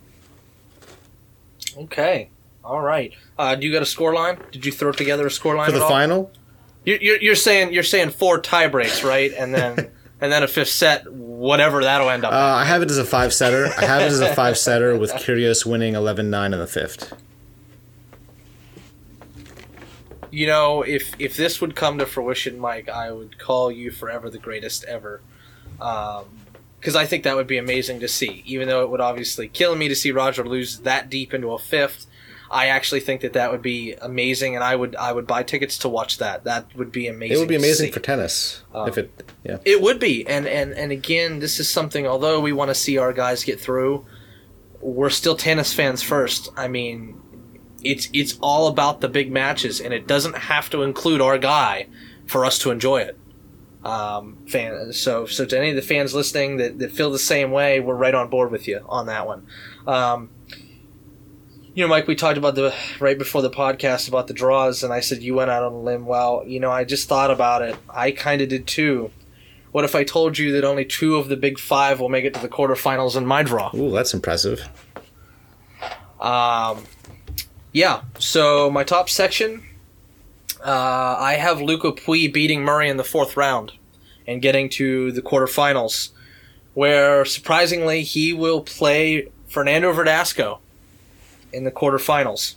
Okay. All right. Uh, do you got a score line? Did you throw together a score line For the final, You're, you're, you're saying you're saying four tie breaks, right? And then and then a fifth set, whatever that'll end up. uh, I have it as a five setter. I have it as a five setter with Kyrgios winning 11 9 in the fifth. you know, if if this would come to fruition, Mike, I would call you forever the greatest ever. Because I think that would be amazing to see. Even though it would obviously kill me to see Roger lose that deep into a fifth, I actually think that that would be amazing, and I would I would buy tickets to watch that. That would be amazing. It would be amazing for tennis if it. Yeah. It would be, and and and again, this is something. Although we want to see our guys get through, we're still tennis fans first. I mean, it's it's all about the big matches, and it doesn't have to include our guy for us to enjoy it. Um, fan, so so to any of the fans listening that, that feel the same way, we're right on board with you on that one. Um, you know, Mike, we talked about the right before the podcast about the draws, and I said you went out on a limb. Well, you know, I just thought about it. I kind of did too. What if I told you that only two of the big five will make it to the quarterfinals in my draw? Ooh, that's impressive. Um, yeah. So my top section, uh, I have Luca Pouille beating Murray in the fourth round and getting to the quarterfinals, where surprisingly he will play Fernando Verdasco in the quarterfinals.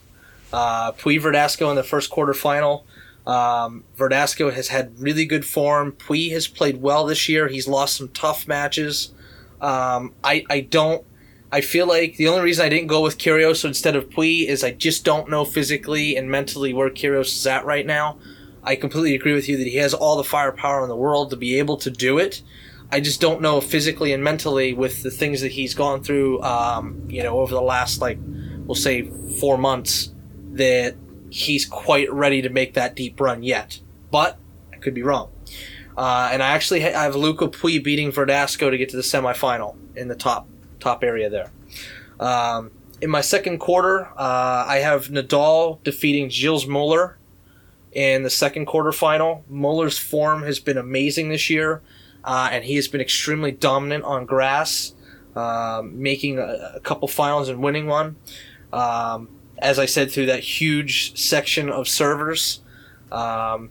Uh, Pouille Verdasco in the first quarterfinal. Um, Verdasco has had really good form. Pouille has played well this year. He's lost some tough matches. Um, I, I don't I feel like the only reason I didn't go with Kyrgios instead of Pouille is I just don't know physically and mentally where Kyrgios is at right now. I completely agree with you that he has all the firepower in the world to be able to do it. I just don't know physically and mentally with the things that he's gone through, um, you know, over the last like we'll say four months that he's quite ready to make that deep run yet. But I could be wrong. Uh, and I actually ha- I have Luca Pouille beating Verdasco to get to the semifinal in the top top area there. Um, in my second quarter, uh, I have Nadal defeating Gilles Muller in the second quarterfinal. Muller's form has been amazing this year, uh, and he has been extremely dominant on grass, um, making a, a couple finals and winning one. Um, as I said, through that huge section of servers. Um,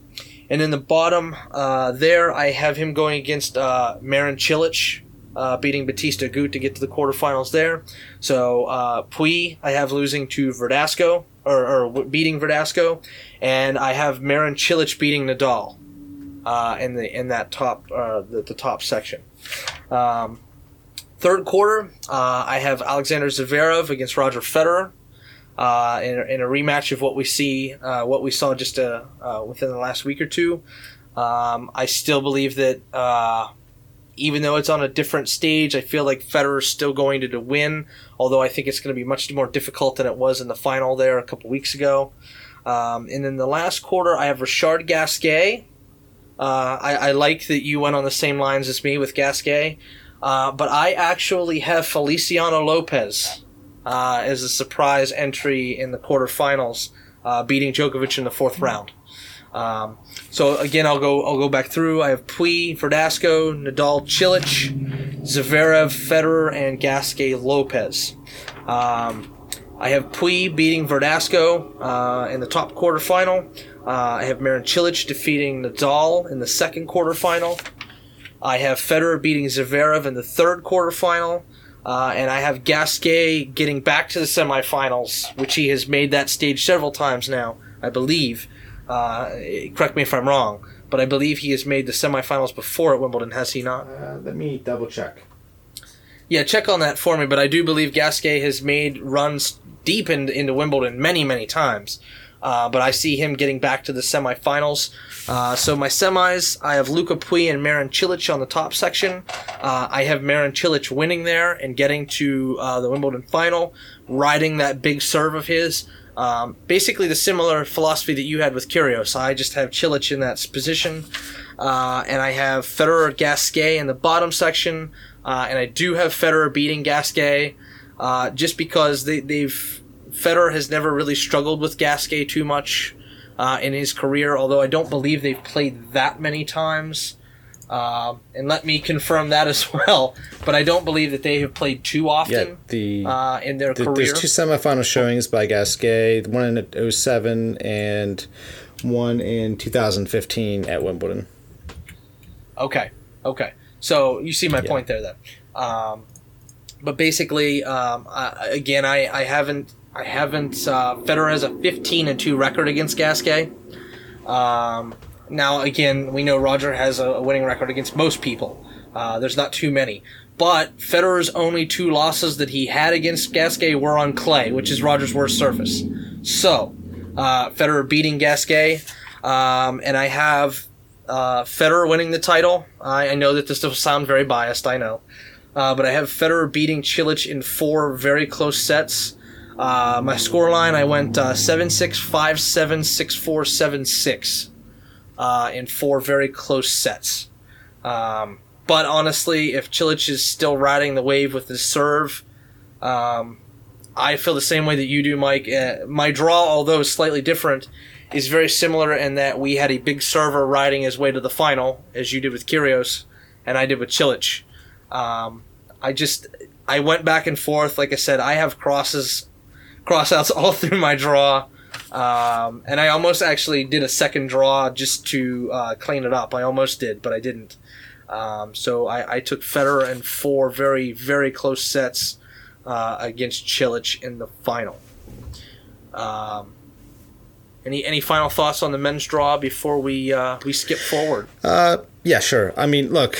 and in the bottom uh, there, I have him going against uh, Marin Cilic, uh, beating Batista Gut to get to the quarterfinals there. So uh, Pouille, I have losing to Verdasco, or, or beating Verdasco, and I have Marin Cilic beating Nadal uh, in the in that top uh, the, the top section. Um, third quarter, uh, I have Alexander Zverev against Roger Federer. Uh, in, a- in a rematch of what we see, uh, what we saw just uh, uh, within the last week or two, um, I still believe that uh, even though it's on a different stage, I feel like Federer's still going to, to win. Although I think it's going to be much more difficult than it was in the final there a couple weeks ago. Um, and in the last quarter, I have Richard Gasquet. Uh, I, I like that you went on the same lines as me with Gasquet, uh, but I actually have Feliciano Lopez uh, as a surprise entry in the quarterfinals, uh, beating Djokovic in the fourth round. Um, so again, I'll go. I'll go back through. I have Pouille, Verdasco, Nadal, Cilic, Zverev, Federer, and Gasquet Lopez. Um, I have Pouille beating Verdasco uh, in the top quarterfinal. Uh, I have Marin Cilic defeating Nadal in the second quarterfinal. I have Federer beating Zverev in the third quarterfinal. Uh, and I have Gasquet getting back to the semifinals, which he has made that stage several times now, I believe. Uh, correct me if I'm wrong, but I believe he has made the semifinals before at Wimbledon, has he not? Uh, let me double check. Yeah, check on that for me. But I do believe Gasquet has made runs deep in, into Wimbledon many, many times. Uh, but I see him getting back to the semifinals. Uh, so my semis, I have Luca Pouille and Marin Cilic on the top section. Uh, I have Marin Cilic winning there and getting to uh, the Wimbledon final, riding that big serve of his. Um, basically, the similar philosophy that you had with Kyrgios. I just have Cilic in that position, uh, and I have Federer Gasquet in the bottom section, uh, and I do have Federer beating Gasquet, just because they, they've Federer has never really struggled with Gasquet too much uh, in his career, although I don't believe they've played that many times. Uh, and let me confirm that as well. But I don't believe that they have played too often Yeah, the, uh, in their the- career. there's two semifinal showings by Gasquet, one in 07 and one in 2015 at Wimbledon. Okay. Okay. So you see my point there, then. Um, but basically, um, I, again, I, I haven't I haven't uh, Federer has a 15 and two record against Gasquet. Um, now, again, we know Roger has a, winning record against most people. Uh, there's not too many. But Federer's only two losses that he had against Gasquet were on clay, which is Roger's worst surface. So, uh, Federer beating Gasquet, um, and I have uh, Federer winning the title. I, I know that this will sound very biased, I know. Uh, but I have Federer beating Cilic in four very close sets. Uh, my scoreline, I went uh, 7 6, 5 7, 6 4, 7 6 uh, in four very close sets. Um, but honestly, if Cilic is still riding the wave with his serve, um, I feel the same way that you do, Mike. Uh, my draw, although slightly different, is very similar in that we had a big server riding his way to the final, as you did with Kyrgios, and I did with Cilic. Um, I just I went back and forth. Like I said, I have crosses, crossouts all through my draw, um, and I almost actually did a second draw just to uh, clean it up. I almost did, but I didn't. Um, so I, I took Federer in four very very close sets uh, against Cilic in the final. Um, any any final thoughts on the men's draw before we uh, we skip forward? Uh, yeah, sure. I mean, look,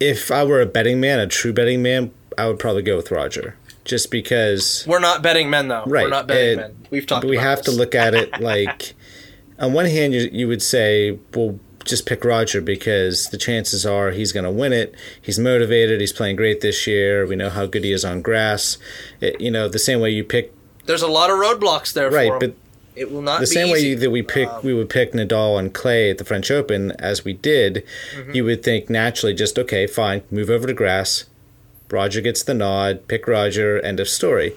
if I were a betting man, a true betting man, I would probably go with Roger, just because. We're not betting men though. Right. We're not betting men. We've talked. But we have this. to look at it like, on one hand, you, you would say, well, just pick Roger because the chances are he's going to win it. He's motivated. He's playing great this year. We know how good he is on grass. It, you know, the same way you pick There's a lot of roadblocks there right, but it will not the same easy. way that we pick Um, we would pick Nadal and Clay at the French Open as we did, Mm-hmm. you would think naturally just okay, fine, move over to grass. Roger gets the nod, pick Roger, end of story.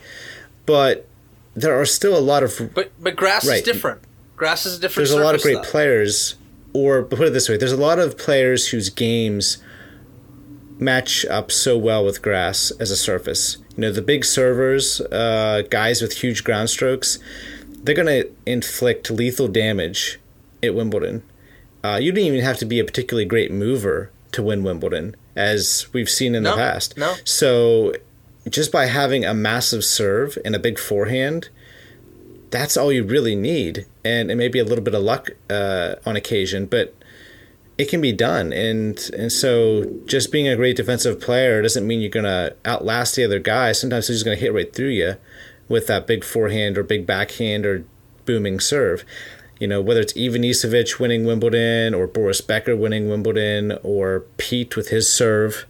But there are still a lot of But but grass is different. Grass is a different. there's a lot of great though. players or put it this way, there's a lot of players whose games match up so well with grass as a surface. You know, the big servers, uh, guys with huge ground strokes, they're going to inflict lethal damage at Wimbledon. Uh, you don't even have to be a particularly great mover to win Wimbledon, as we've seen in No, the past. no. So, just by having a massive serve and a big forehand, that's all you really need, and it may be a little bit of luck uh, on occasion, but it can be done. And and so just being a great defensive player doesn't mean you're gonna outlast the other guy. Sometimes he's just gonna hit right through you with that big forehand or big backhand or booming serve. You know, whether it's Ivanisevic winning Wimbledon or Boris Becker winning Wimbledon or Pete with his serve.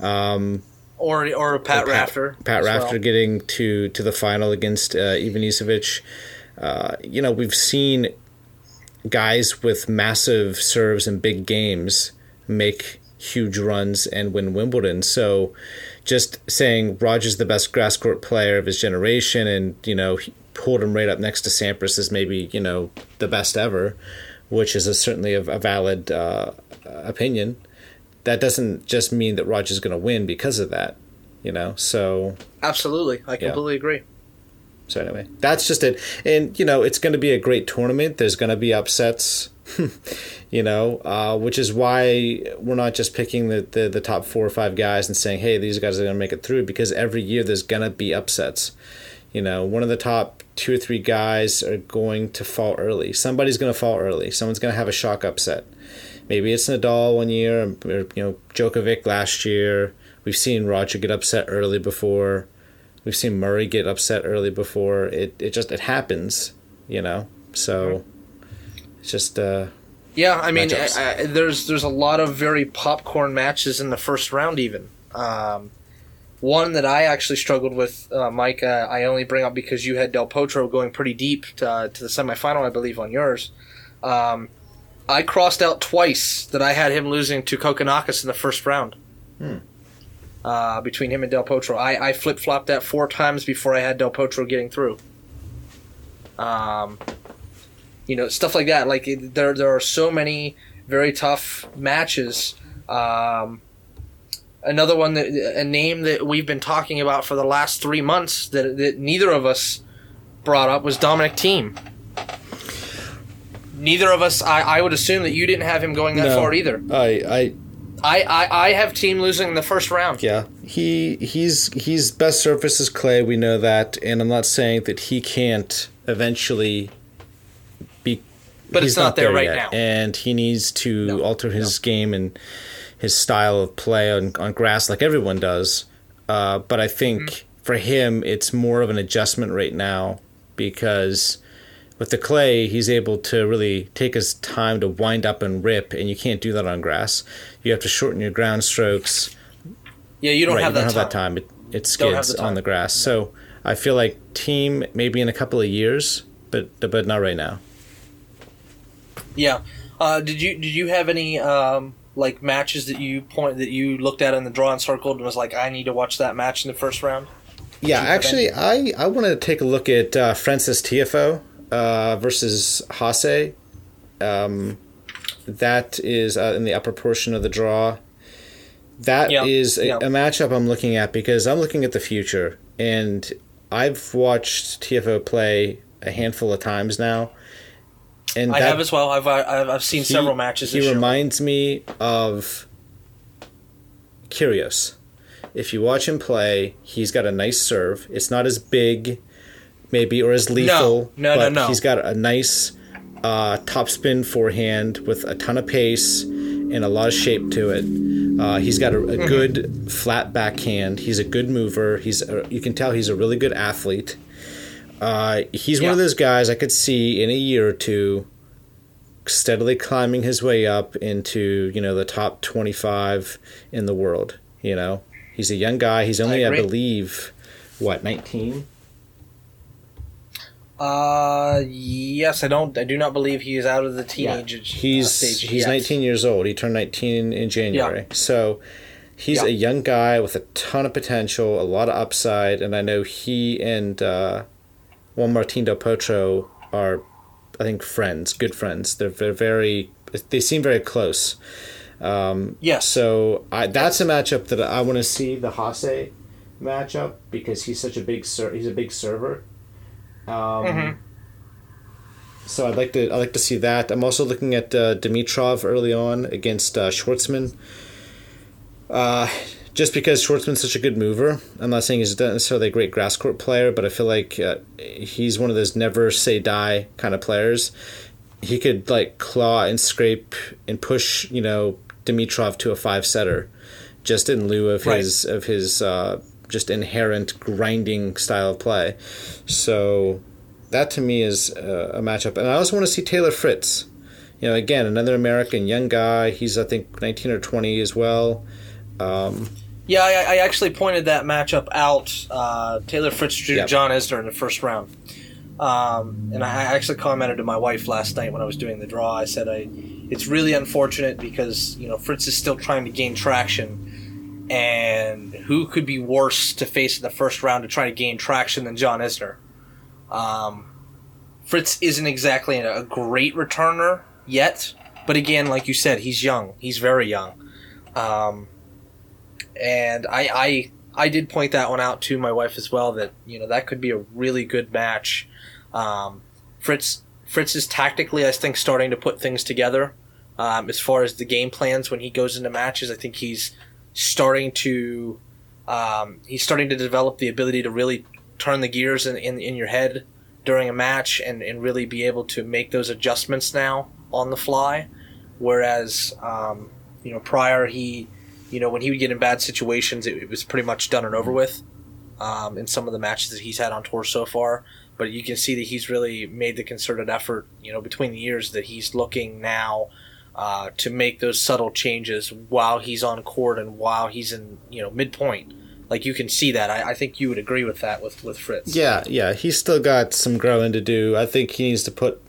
Um, or or Pat, Pat- Rafter. Pat as Rafter well. getting to to the final against uh, Ivan. Uh, you know, we've seen guys with massive serves and big games make huge runs and win Wimbledon. So, just saying Roger's the best grass court player of his generation, and you know, he pulled him right up next to Sampras as maybe you know the best ever, which is a, certainly a, a valid uh, opinion. That doesn't just mean that Roger's going to win because of that, you know. So Absolutely, I completely agree. so anyway, that's just it. And you know, it's going to be a great tournament. There's going to be upsets, you know, uh, which is why we're not just picking the, the the top four or five guys and saying, hey, these guys are going to make it through. Because every year there's going to be upsets. You know, one of the top two or three guys are going to fall early. Somebody's going to fall early. Someone's going to have a shock upset. Maybe it's Nadal one year, or you know, Djokovic last year, We've seen Roger get upset early before. We've seen Murray get upset early before. It it just it happens, you know. So it's just uh Yeah, I mean, I, I, there's there's a lot of very popcorn matches in the first round. Even um, one that I actually struggled with, uh, Mike. Uh, I only bring up because you had Del Potro going pretty deep to, uh, to the semifinal, I believe, on yours. Um, I crossed out twice that I had him losing to Kokkinakis in the first round. Uh, between him and Del Potro, I, I flip flopped that four times before I had Del Potro getting through. Um, you know stuff like that like it, there there are so many very tough matches um, another one that a name that we've been talking about for the last three months that, that neither of us brought up was Dominic Thiem. Neither of us. I, I would assume that you didn't have him going that No. far either. I I I, I, I have Thiem losing in the first round. yeah he he's he's best surface is clay. We know that, and I'm not saying that he can't eventually be. But it's not there right yet, now. and he needs to No, alter his game and his style of play on, on grass like everyone does. Uh, but I think Mm-hmm. for him, it's more of an adjustment right now because with the clay, he's able to really take his time to wind up and rip, and you can't do that on grass. You have to shorten your ground strokes. Yeah, you don't right, have, you that, don't have time. that time. It, it skids the on the grass. So I feel like Thiem maybe in a couple of years, but but not right now. Yeah. Uh, did you did you have any um, like matches that you point that you looked at in the draw and circled and was like, I need to watch that match in the first round? Yeah, actually, I I want to take a look at uh, Francis Tiafoe uh, versus Haase. Um, that is uh, in the upper portion of the draw. That is a, a matchup I'm looking at because I'm looking at the future, and I've watched Tiafoe play a handful of times now. And I that- have as well. I've I've, I've seen he- several matches. He this year. reminds me of Kyrgios. If you watch him play, he's got a nice serve. It's not as big, maybe, or as lethal. no, no, but no. He's got a nice uh, topspin forehand with a ton of pace and a lot of shape to it. Uh, he's got a, a Mm-hmm. good flat backhand. He's a good mover. He's a, you can tell he's a really good athlete. Uh, he's one of those guys I could see in a year or two steadily climbing his way up into you know the top 25 in the world you know he's a young guy he's only i, agree. believe what 19 Uh, yes, I don't. I do not believe he is out of the teenage uh, he's stage. he's yet. 19 years old he turned 19 in january yeah. so he's Yeah. a young guy with a ton of potential a lot of upside and i know he and uh, juan martin del potro are i think friends good friends they're, they're very they seem very close Yes. So I, that's a matchup that I want to see the Haase matchup because he's such a big ser- he's a big server. Um, Mhm. So I'd like to I like to see that. I'm also looking at uh, Dimitrov early on against uh, Schwartzman. Uh, just because Schwartzman's such a good mover, I'm not saying he's necessarily a great grass court player, but I feel like uh, he's one of those never say die kind of players. He could like claw and scrape and push, you know, Dimitrov to a five setter, just in lieu of Right. his of his uh, just inherent grinding style of play. So that to me is uh, a matchup, and I also want to see Taylor Fritz. You know, again, another American young guy. He's I think 19 or 20 as well. Yeah, I, I actually pointed that matchup out. Uh, Taylor Fritz drew Yep. John Isner in the first round, um, and I actually commented to my wife last night when I was doing the draw. I said, "I, it's really unfortunate because you know Fritz is still trying to gain traction, and who could be worse to face in the first round to try to gain traction than John Isner? Um, Fritz isn't exactly a great returner yet, but again, like you said, he's young. He's very young." Um, and I, I I did point that one out to my wife as well that you know that could be a really good match. Um, Fritz Fritz is tactically I think starting to put things together um, as far as the game plans when he goes into matches. I think he's starting to um, he's starting to develop the ability to really turn the gears in, in, in your head during a match and, and really be able to make those adjustments now on the fly. Whereas um, you know prior he you know, when he would get in bad situations, it, it was pretty much done and over with. Um, in some of the matches that he's had on tour so far, but you can see that he's really made the concerted effort, you know, between the years that he's looking now uh, to make those subtle changes while he's on court and while he's in, you know, midpoint. Like you can see that. I, I think you would agree with that with with Fritz. Yeah, yeah. He's still got some growing to do. I think he needs to put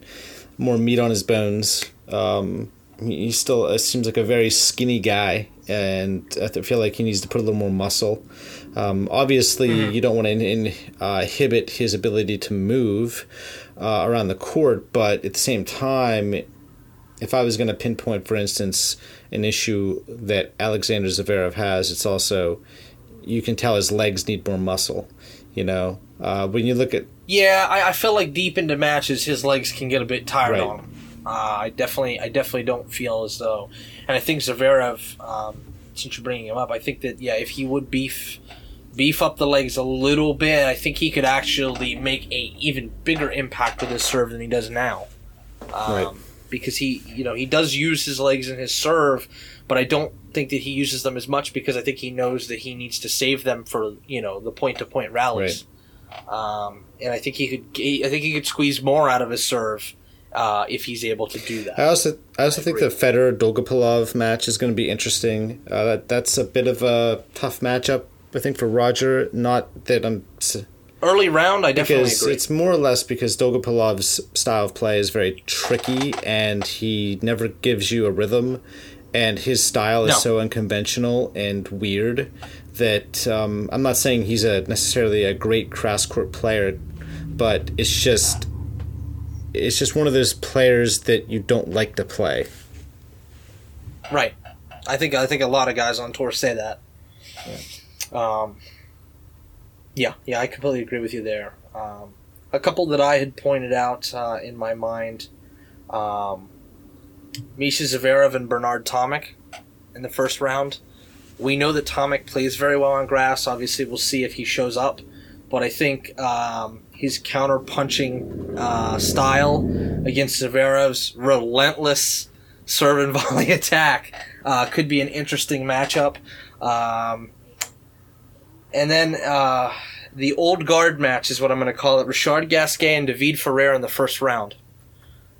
more meat on his bones. Um, he still uh, seems like a very skinny guy, and I feel like he needs to put a little more muscle. Um, obviously, mm-hmm. you don't want to in, uh, inhibit his ability to move uh, around the court, but at the same time, if I was going to pinpoint, for instance, an issue that Alexander Zverev has, it's also you can tell his legs need more muscle. You know, uh, when you look at yeah, I, I, feel like deep into matches, his legs can get a bit tired right. on him. Uh, I definitely, I definitely don't feel as though, and I think Zverev, um, since you're bringing him up, I think that yeah, if he would beef beef up the legs a little bit, I think he could actually make a even bigger impact with his serve than he does now. Um, right. Because he, you know, he does use his legs in his serve, but I don't think that he uses them as much because I think he knows that he needs to save them for you know the point to point rallies. Right. Um, and I think he could, I think he could squeeze more out of his serve uh, if he's able to do that. I also I also I think the Federer Dolgopolov match is going to be interesting. Uh, that that's a bit of a tough matchup. I think for Roger. Not that I'm. Early round, I definitely because agree. It's more or less because Dolgopolov's style of play is very tricky, and he never gives you a rhythm, and his style is no. so unconventional and weird that um, I'm not saying he's a necessarily a great cross court player, but it's just it's just one of those players that you don't like to play. Right. I think I think a lot of guys on tour say that. Yeah. Um, yeah, yeah, I completely agree with you there. Um, a couple that I had pointed out uh, in my mind: um, Mischa Zverev and Bernard Tomic in the first round. We know that Tomic plays very well on grass. Obviously, we'll see if he shows up. But I think um, his counter punching uh, style against Zverev's relentless serve and volley attack uh, could be an interesting matchup. Um, and then uh, the old guard match is what I'm going to call it Richard Gasquet and David Ferrer in the first round.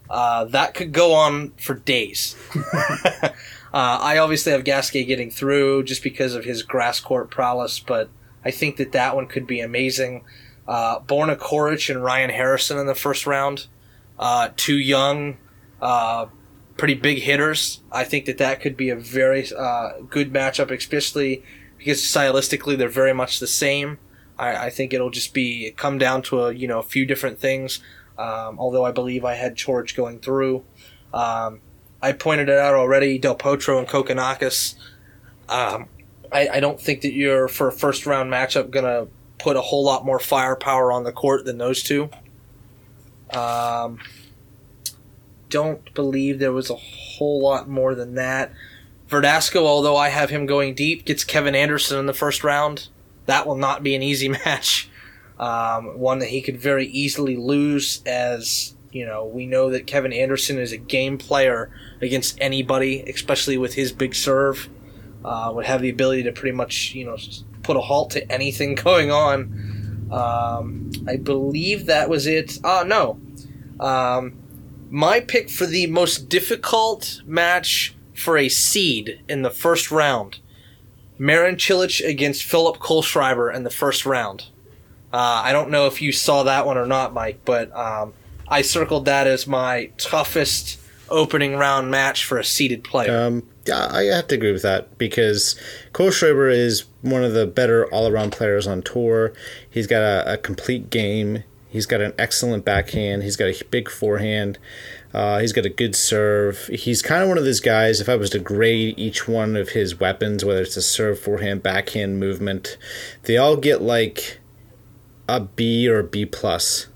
Uh, that could go on for days. uh, I obviously have Gasquet getting through just because of his grass court prowess, but I think that that one could be amazing. Uh, Borna Coric and Ryan Harrison in the first round. Uh, two young, uh, pretty big hitters. I think that that could be a very uh, good matchup, especially because stylistically they're very much the same. I, I think it'll just be come down to a you know a few different things. Um, although I believe I had Coric going through. Um, I pointed it out already. Del Potro and Kokkinakis. Um, I, I, don't think that you're for a first round matchup gonna put a whole lot more firepower on the court than those two. Um, don't believe there was a whole lot more than that. Verdasco, although I have him going deep, gets Kevin Anderson in the first round. That will not be an easy match. Um, one that he could very easily lose, as you know, we know that Kevin Anderson is a game player against anybody, especially with his big serve. Uh, would have the ability to pretty much, you know, put a halt to anything going on. Um, I believe that was it. Ah, uh, no. Um, my pick for the most difficult match for a seed in the first round. Marin Cilic against Philip Kohlschreiber in the first round. Uh, I don't know if you saw that one or not, Mike, but um, I circled that as my toughest opening round match for a seeded player. Um, I have to agree with that because Kohlschreiber is one of the better all around players on tour. He's got a, a, complete game. He's got an excellent backhand. He's got a big forehand. Uh, he's got a good serve. He's kind of one of those guys. If I was to grade each one of his weapons, whether it's a serve, forehand, backhand, movement, they all get like a B or a B plus.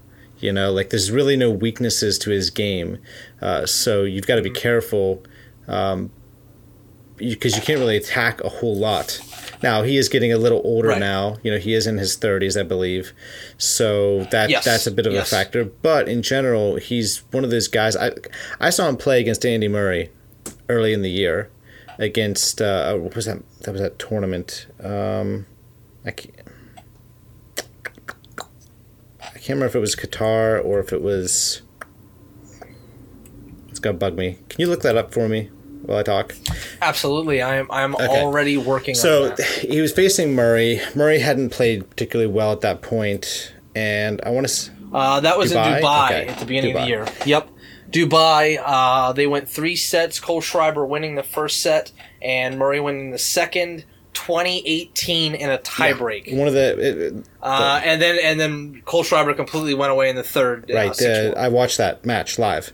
You know, like there's really no weaknesses to his game. Uh, so you've got to be careful because um, you, you can't really attack a whole lot. Now he is getting a little older right. now. You know, he is in his 30s, I believe. So that yes. that's a bit of yes. a factor. But in general, he's one of those guys. I I saw him play against Andy Murray early in the year against uh, what was that that was that tournament. Um, I can't, I can't remember if it was Qatar or if it was. It's gonna bug me. Can you look that up for me while I talk? Absolutely, I'm I'm Okay. already working. So he was facing Murray. Murray hadn't played particularly well at that point, and I want to. Uh, that was Dubai? in Dubai Okay. at the beginning of the year. Yep. Dubai, uh, they went three sets, Kohlschreiber winning the first set and Murray winning the second, 2018 in a tiebreak. One of the it- Uh, and then and then Kohlschreiber completely went away in the third. Uh, right. 6-4. Uh, I watched that match live.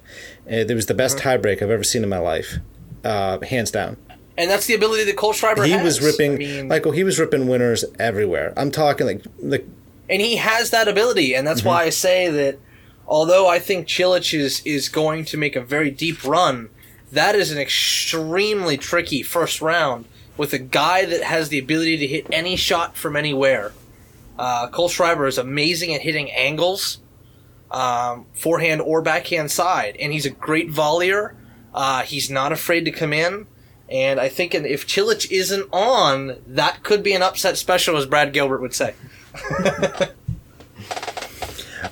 Uh, it was the best Uh-huh. tiebreak I've ever seen in my life, uh, hands down. and that's the ability that Kohlschreiber He has. was ripping, I mean, Michael. He was ripping winners everywhere. I'm talking like like and he has that ability, and that's Mm-hmm. why I say that. Although I think Cilic is is going to make a very deep run, that is an extremely tricky first round with a guy that has the ability to hit any shot from anywhere. Uh, Kohlschreiber is amazing at hitting angles, um, forehand or backhand side, and he's a great volleyer. Uh, he's not afraid to come in. And I think if Cilic isn't on, that could be an upset special, as Brad Gilbert would say.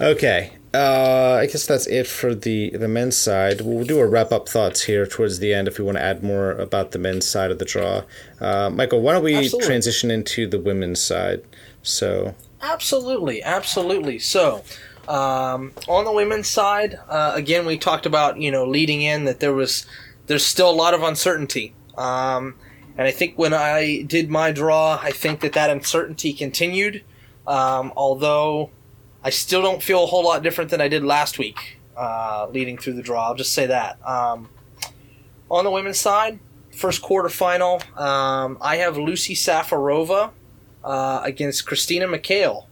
Okay. Uh, I guess that's it for the the men's side. We'll do a wrap up thoughts here towards the end if we want to add more about the men's side of the draw. Uh, Michael, why don't we Absolutely. transition into the women's side? So Absolutely, absolutely. So, um, on the women's side, uh, again, we talked about you know leading in that there was there's still a lot of uncertainty, um, and I think when I did my draw, I think that that uncertainty continued. Um, although I still don't feel a whole lot different than I did last week, uh, leading through the draw. I'll just say that. Um, on the women's side, first quarterfinal, um, I have Lucie Safarova uh, against Christina McHale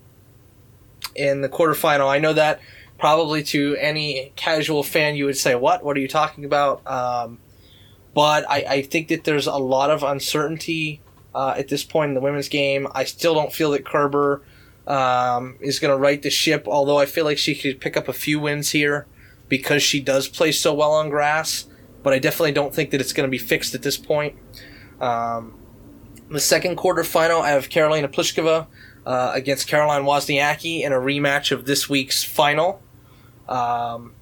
in the quarterfinal. I know that probably to any casual fan you would say, "What? What are you talking about?" Um, but I, I think that there's a lot of uncertainty uh, at this point in the women's game. I still don't feel that Kerber um, is going to right the ship, although I feel like she could pick up a few wins here because she does play so well on grass. But I definitely don't think that it's going to be fixed at this point. Um, the second quarterfinal, I have Karolina Pliskova uh, against Caroline Wozniacki in a rematch of this week's final. Um,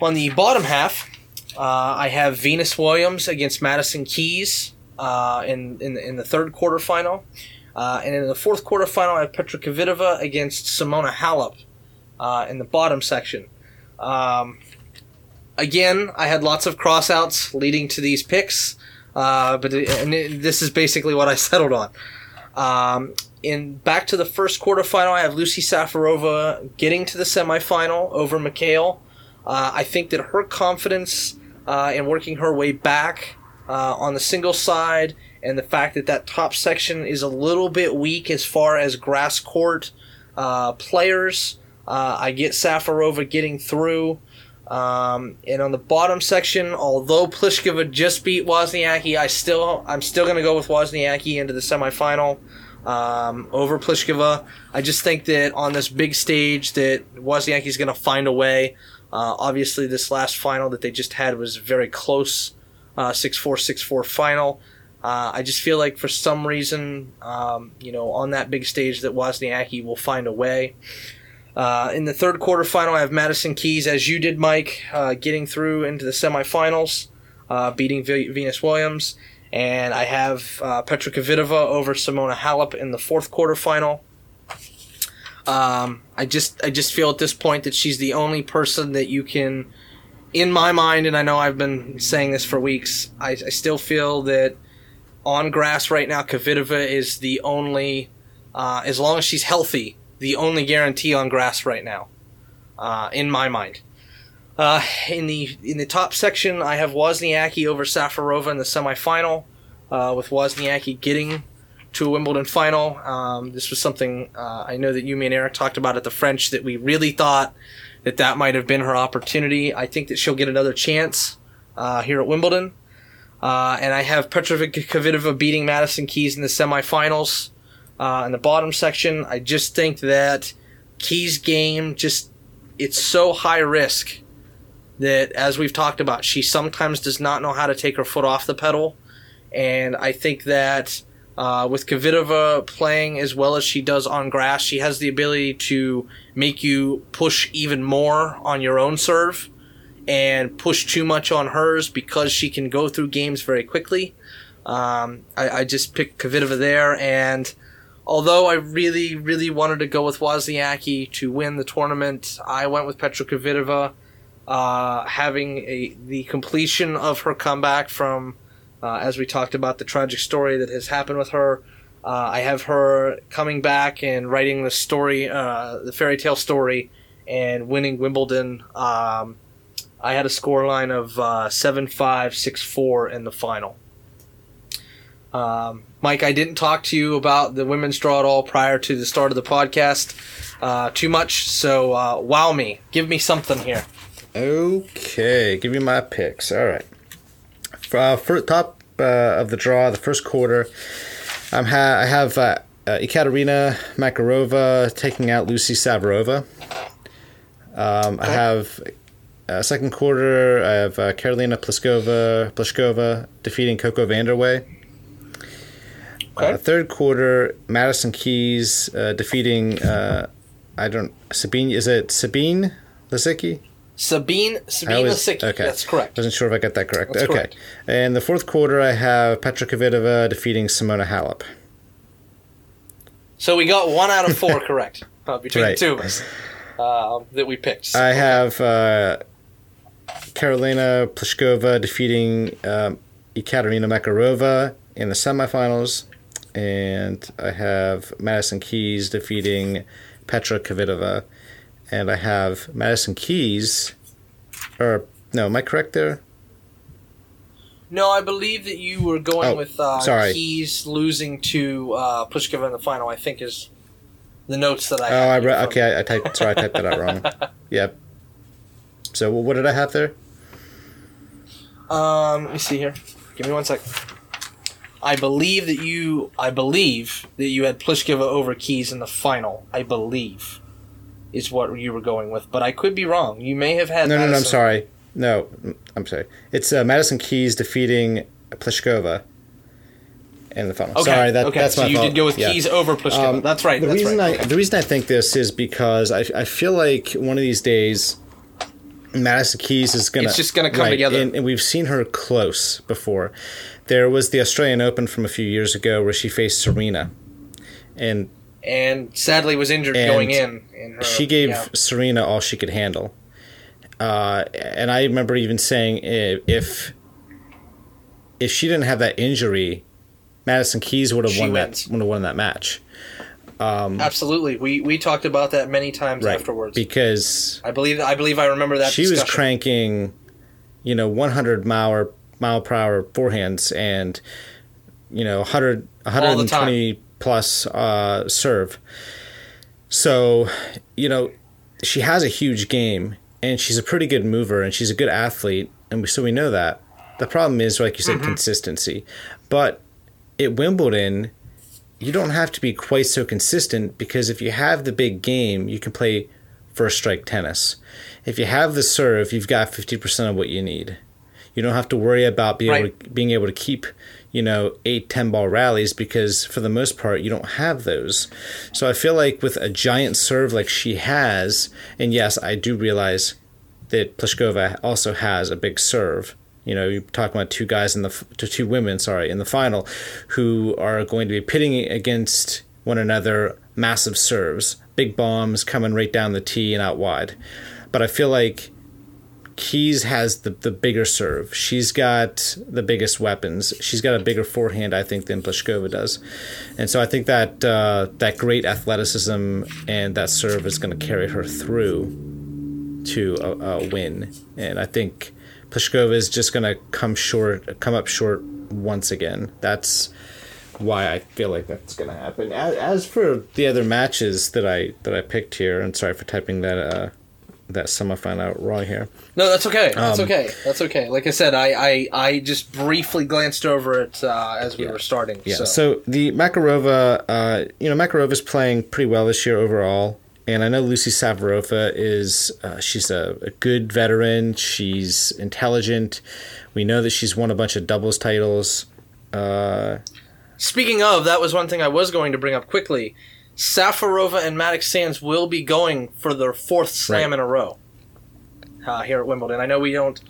on the bottom half, uh, I have Venus Williams against Madison Keys uh, in, in in the third quarterfinal, uh, and in the fourth quarterfinal, I have Petra Kvitova against Simona Halep uh, in the bottom section. Um, again, I had lots of crossouts leading to these picks, uh, but it, this is basically what I settled on. Um, in back to the first quarterfinal, I have Lucie Safarova getting to the semifinal over McHale. Uh, I think that her confidence uh, in working her way back uh, on the single side, and the fact that that top section is a little bit weak as far as grass court uh, players, uh, I get Safarova getting through. Um, and on the bottom section, although Pliskova just beat Wozniacki, I still I'm still going to go with Wozniacki into the semifinal um, over Pliskova. I just think that on this big stage that Wozniacki's going to find a way. Uh, obviously, this last final that they just had was very close, uh, six four six four final. Uh, I just feel like for some reason, um, you know, on that big stage that Wozniacki will find a way. Uh, in the third quarterfinal, I have Madison Keys, as you did, Mike, uh, getting through into the semifinals, uh, beating v- Venus Williams. And I have uh, Petra Kvitova over Simona Halep in the fourth quarterfinal. Um, I just I just feel at this point that she's the only person that you can, in my mind, and I know I've been saying this for weeks. I, I still feel that on grass right now, Kvitova is the only, uh, as long as she's healthy, the only guarantee on grass right now, uh, in my mind. Uh, in the in the top section, I have Wozniacki over Safarova in the semifinal, uh, with Wozniacki getting to a Wimbledon final. Um, this was something uh, I know that you, me, and Eric talked about at the French that we really thought that that might have been her opportunity. I think that she'll get another chance uh, here at Wimbledon. Uh, and I have Petrovic Kvitova beating Madison Keys in the semifinals. Uh, in the bottom section, I just think that Keys' game just it's so high risk that, as we've talked about, she sometimes does not know how to take her foot off the pedal, and I think that uh, with Kvitova playing as well as she does on grass, she has the ability to make you push even more on your own serve and push too much on hers because she can go through games very quickly. Um, I, I, just picked Kvitova there, and although I really, really wanted to go with Wozniacki to win the tournament, I went with Petra Kvitova, uh, having a the completion of her comeback from uh, as we talked about the tragic story that has happened with her. Uh, I have her coming back and writing the story, uh, the fairy tale story, and winning Wimbledon. Um, I had a score line of uh, 7 5, 6 4 in the final. Um, Mike, I didn't talk to you about the women's draw at all prior to the start of the podcast uh, too much, so uh, wow me. Give me something here. Okay, give me my picks. All right uh, for top uh, of the draw, the first quarter, I'm ha- I have uh, uh, Ekaterina Makarova taking out Lucie Safarova. Um, okay. I have uh, second quarter. I have uh, Karolina Pliskova Pliskova defeating Coco Vandeweghe. Okay. Uh, third quarter, Madison Keys uh, defeating uh, I don't Sabine. Is it Sabine Lisicki? Sabine Sabine was, Okay, that's correct. I wasn't sure if I got that correct. That's okay, correct. and the fourth quarter, I have Petra Kvitova defeating Simona Halep. So we got one out of four correct uh, between right. the two of us uh, that we picked. So, I have uh, Karolina Pliskova defeating um, Ekaterina Makarova in the semifinals, and I have Madison Keys defeating Petra Kvitova and I have Madison Keys. Or no, am I correct there? No, I believe that you were going oh, with uh, sorry. Keys losing to uh, Pliskova in the final. I think is the notes that I. Oh, I re- okay. I, I typed. Sorry, I typed that out wrong. Yep. So what did I have there? Um, let me see here. Give me one second. I believe that you. I believe that you had Pliskova over Keys in the final. I believe is what you were going with, but I could be wrong. You may have had. No, Madison. no, no. I'm sorry. No, I'm sorry. It's uh, Madison Keys defeating Pliskova in the final. Okay. Sorry, that, okay. that's my so you fault. did go with yeah. Keys over Pliskova. Um, that's right. The that's reason right. I the reason I think this is because I, I feel like one of these days. Madison Keys is gonna. It's just gonna come right, together, and, and we've seen her close before. There was the Australian Open from a few years ago where she faced Serena, and and sadly was injured going in. in her, she gave yeah. Serena all she could handle. Uh, and I remember even saying if if she didn't have that injury, Madison Keys would have won wins. that would have won that match. Um, Absolutely, we we talked about that many times right, afterwards because I believe I believe I remember that she discussion. was cranking, you know, 100 mile mile per hour forehands and you know 100 120 plus uh, serve. So, you know, she has a huge game and she's a pretty good mover and she's a good athlete. And so we know that. The problem is, like you said, mm-hmm. consistency. But at Wimbledon, you don't have to be quite so consistent because if you have the big game, you can play first strike tennis. If you have the serve, you've got 50% of what you need. You don't have to worry about being, right. able, to, being able to keep you know, eight, 10 ball rallies because for the most part, you don't have those. So I feel like with a giant serve like she has, and yes, I do realize that Pliskova also has a big serve. You know, you're talking about two guys in the, two women, sorry, in the final who are going to be pitting against one another massive serves, big bombs coming right down the tee and out wide. But I feel like Keys has the, the bigger serve. She's got the biggest weapons. She's got a bigger forehand, I think, than Pliskova does. And so I think that uh, that great athleticism and that serve is going to carry her through to a, a win. And I think Pliskova is just going to come short, come up short once again. That's why I feel like that's going to happen. As, as, for the other matches that I that I picked here, and sorry for typing that uh, that semifinal out wrong here. No, that's okay. That's um, okay. That's okay. Like I said, I, I, I just briefly glanced over it uh, as we yeah. were starting. Yeah. So. so, the Makarova, uh, you know, Makarova is playing pretty well this year overall, and I know Lucie Safarova is uh, she's a, a, good veteran. She's intelligent. We know that she's won a bunch of doubles titles. Uh, Speaking of, that was one thing I was going to bring up quickly. Safarova and Mattek-Sands will be going for their fourth slam Right. in a row uh, here at Wimbledon. I know we don't,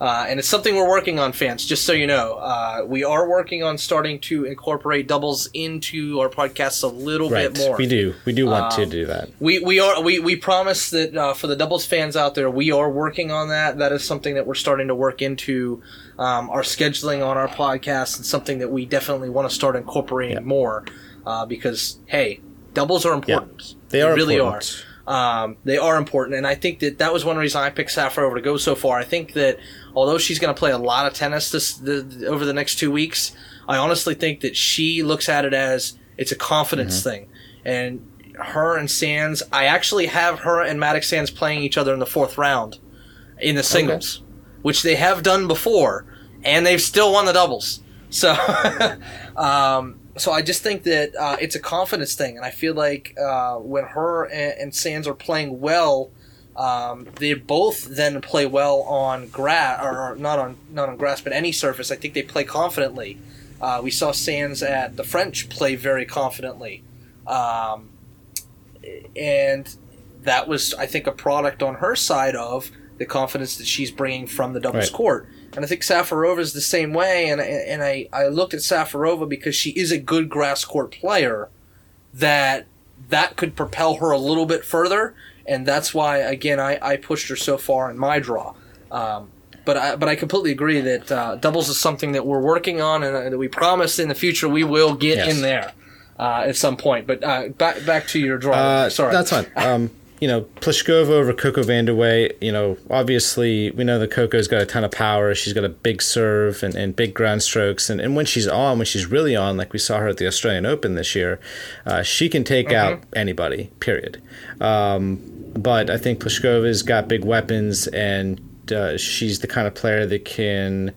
uh, and it's something we're working on, fans. Just so you know, uh, we are working on starting to incorporate doubles into our podcasts a little right. bit more. We do. We do want to Um, do that. We we are we, we promise that uh, for the doubles fans out there, we are working on that. That is something that we're starting to work into um, our scheduling on our podcast, and something that we definitely want to start incorporating Yeah. more uh, because hey, doubles are important. They are really important. are. Um, they are important, and I think that that was one reason I picked Safarova to go so far. I think that although she's going to play a lot of tennis this the, over the next two weeks, I honestly think that she looks at it as it's a confidence Mm-hmm. thing, and her and Sands. I actually have her and Mattek-Sands playing each other in the fourth round in the singles, which they have done before, and they've still won the doubles. So, um, so I just think that uh, it's a confidence thing, and I feel like uh, when her and, and Sands are playing well, um, they both then play well on grass, or not on not on grass, but any surface. I think they play confidently. Uh, we saw Sands at the French play very confidently, um, and that was, I think, a product on her side of the confidence that she's bringing from the doubles Right. court. And I think Safarova is the same way. And and I, I looked at Safarova because she is a good grass court player. That that could propel her a little bit further, and that's why again I, I pushed her so far in my draw. Um, but I but I completely agree that uh, doubles is something that we're working on, and uh, that we promise in the future we will get Yes. in there uh, at some point. But uh, back back to your draw. Uh, Sorry, That's fine. Um, you know, Pliskova over Coco Vandeweghe, you know, obviously we know that Coco's got a ton of power. She's got a big serve and, and big ground strokes. And, and when she's on, when she's really on, like we saw her at the Australian Open this year, uh, she can take out anybody, period. Um, but I think Pliskova's got big weapons and uh, she's the kind of player that can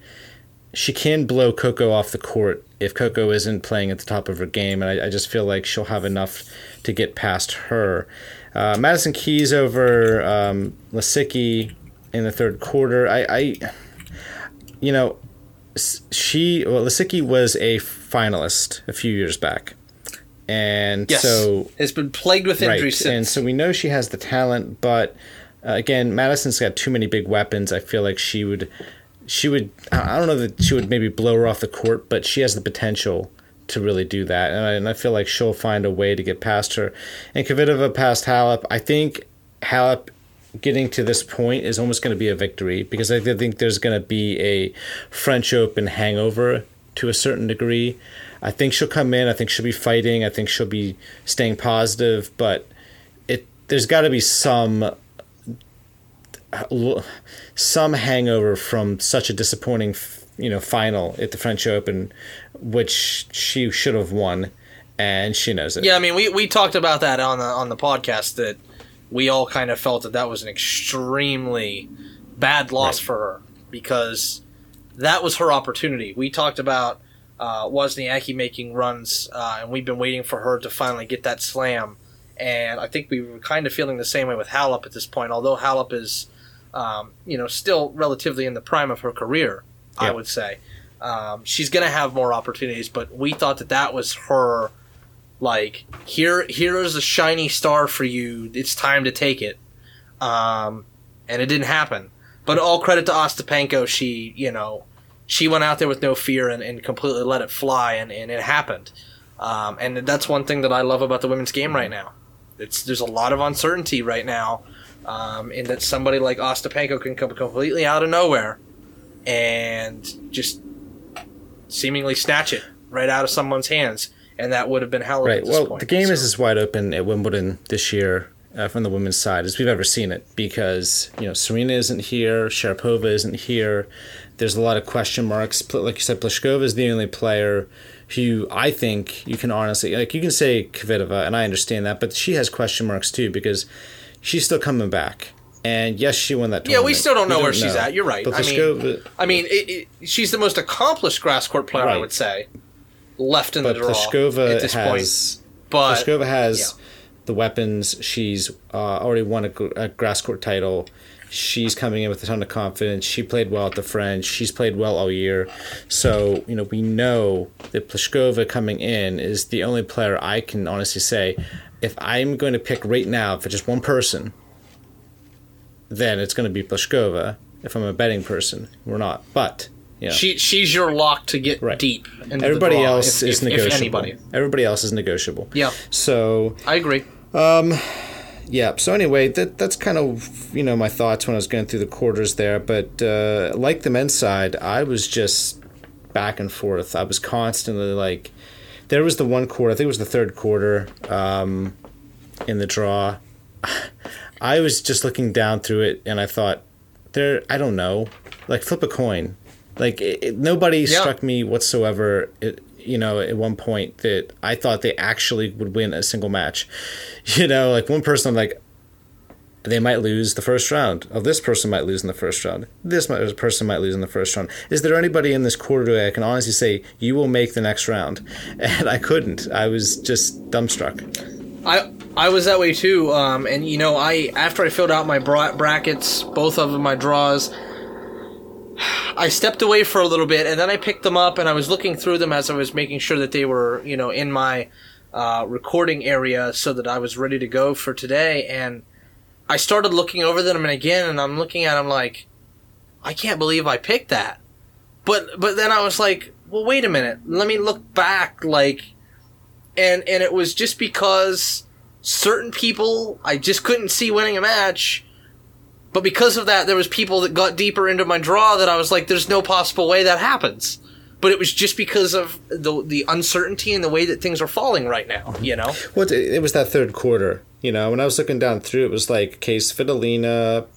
she can blow Coco off the court if Coco isn't playing at the top of her game, and I, I just feel like she'll have enough to get past her. Uh, Madison Keys over um, Lisicki in the third quarter. I, I you know, she well, Lisicki was a finalist a few years back, and yes, so has been plagued with right, injuries and so we know she has the talent, but uh, again, Madison's got too many big weapons. I feel like she would, she would. I don't know that she would maybe blow her off the court, but she has the potential to really do that, and I, and I feel like she'll find a way to get past her. And Kvitova past Halep, I think Halep getting to this point is almost going to be a victory because I think there's going to be a French Open hangover to a certain degree. I think she'll come in. I think she'll be fighting. I think she'll be staying positive, but it there's got to be some uh, some hangover from such a disappointing you know final at the French Open, which she should have won, and she knows it. Yeah, I mean, we, we talked about that on the on the podcast that we all kind of felt that that was an extremely bad loss Right. for her because that was her opportunity. We talked about uh, Wozniacki making runs, uh, and we've been waiting for her to finally get that slam. And I think we were kind of feeling the same way with Halep at this point, although Halep is, um, you know, still relatively in the prime of her career. I would say um, she's to have more opportunities, but we thought that that was her like here here is a shiny star for you. It's time to take it. Um and it didn't happen. But all credit to ostapenko. She you know she went out there with no fear and, and completely let it fly and, and it happened. Um, and that's one thing that i love about the women's game right now. It's there's a lot of uncertainty right now um, in that somebody like ostapenko can come completely out of nowhere and just seemingly snatch it right out of someone's hands and that would have been Halep Right. Well, point. the game is So- as wide open at Wimbledon this year uh, from the women's side as we've ever seen it because you know Serena isn't here, Sharapova isn't here. There's a lot of question marks. Like you said, Pliskova is the only player who I think you can honestly like. You can say Kvitova, and I understand that, but she has question marks too because she's still coming back. And yes, she won that. Tournament. Yeah, we still don't know where she's at. You're right. But I mean, Pliskova, I mean, it, it, she's the most accomplished grass court player, I would say, left in but the draw Pliskova at this has point. But Pliskova has the weapons. She's uh, already won a, a grass court title. She's coming in with a ton of confidence. She played well at the French. She's played well all year. So, you know, we know that Pliskova coming in is the only player I can honestly say, if I'm going to pick right now for just one person, then it's going to be Pliskova. If I'm a betting person, we're not. But yeah. She she's your lock to get Right. deep. Into everybody else if, is if, negotiable. If anybody. Everybody else is negotiable. Yeah, So I agree. yeah. So anyway, that that's kind of you know my thoughts when I was going through the quarters there. But uh, like the men's side, I was just back and forth. I was constantly like, there was the one quarter. I think it was the third quarter um, in the draw. I was just looking down through it, and I thought, there. I don't know, like flip a coin. Like it, it- nobody Yeah. struck me whatsoever. It, you know, at one point that I thought they actually would win a single match. You know, like one person, I'm like, they might lose the first round. Oh, this person might lose in the first round. This might, person might lose in the first round. Is there anybody in this quarter that I can honestly say you will make the next round? And I couldn't. I was just dumbstruck. I I was that way too. Um, and you know, I after I filled out my bra- brackets, both of my draws, I stepped away for a little bit, and then I picked them up, and I was looking through them as I was making sure that they were, you know, in my uh, recording area, so that I was ready to go for today. And I started looking over them again, and I'm looking at them like, I can't believe I picked that. But but then I was like, well, wait a minute. Let me look back, like and and it was just because certain people I just couldn't see winning a match. But because of that, there was people that got deeper into my draw that I was like, "There's no possible way that happens." But it was just because of the the uncertainty and the way that things are falling right now. You know, Well, it, it was that third quarter. You know, when I was looking down through, it was like Case Fidelina.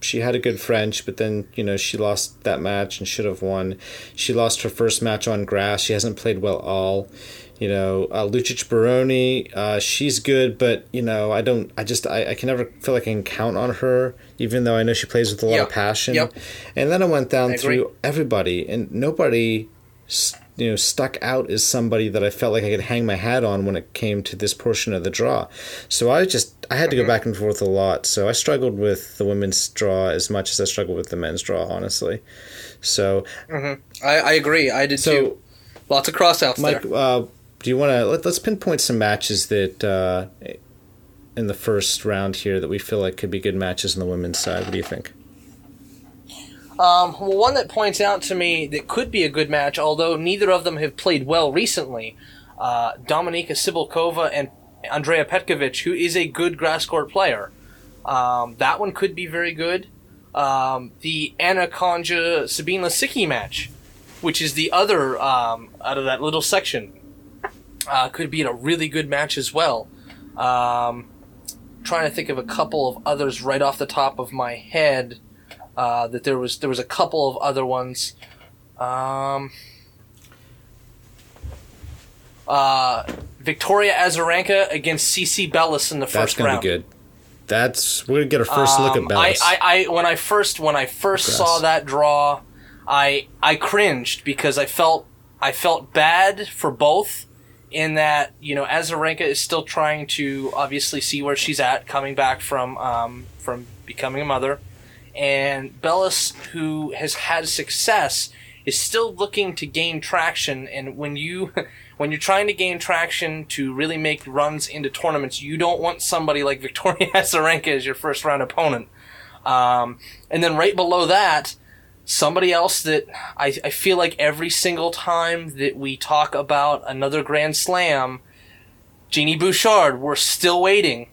She had a good French, but then you know she lost that match and should have won. She lost her first match on grass. She hasn't played well all. You know, uh, Lucic Baroni, uh, she's good, but you know, I don't. I just I, I can never feel like I can count on her, even though I know she plays with a lot Yeah. of passion. Yep. And then I went down I agree. through everybody, and nobody you know stuck out as somebody that I felt like I could hang my hat on when it came to this portion of the draw. So I just I had to Mm-hmm. go back and forth a lot. So I struggled with the women's draw as much as I struggled with the men's draw, honestly. So Mhm. I, I agree. I did so too. Lots of crossouts Mike, there. uh, do you want to let, let's pinpoint some matches that uh, in the first round here that we feel like could be good matches on the women's side? What do you think? Um, well, one that points out to me that could be a good match, although neither of them have played well recently, uh, Dominika Cibulkova and Andrea Petkovic, who is a good grass court player. Um, that one could be very good. Um, the Ana Konjuh Sabine Lisicki match, which is the other um, out of that little section, uh, could be in a really good match as well. Um, trying to think of a couple of others right off the top of my head uh, that there was there was a couple of other ones. Um, uh, Victoria Azarenka against CiCi Bellis in the That's first gonna be good. That's we're gonna get a first look Um, at Bellis. I, I, I when I first when I first Grass. saw that draw, I I cringed because I felt I felt bad for both. In that you know Azarenka is still trying to obviously see where she's at, coming back from um, from becoming a mother, and Bellis, who has had success, is still looking to gain traction. And when you when you're trying to gain traction to really make runs into tournaments, you don't want somebody like Victoria Azarenka as your first round opponent. Um, and then right below that, somebody else that I, I feel like every single time that we talk about another Grand Slam, Genie Bouchard, we're still waiting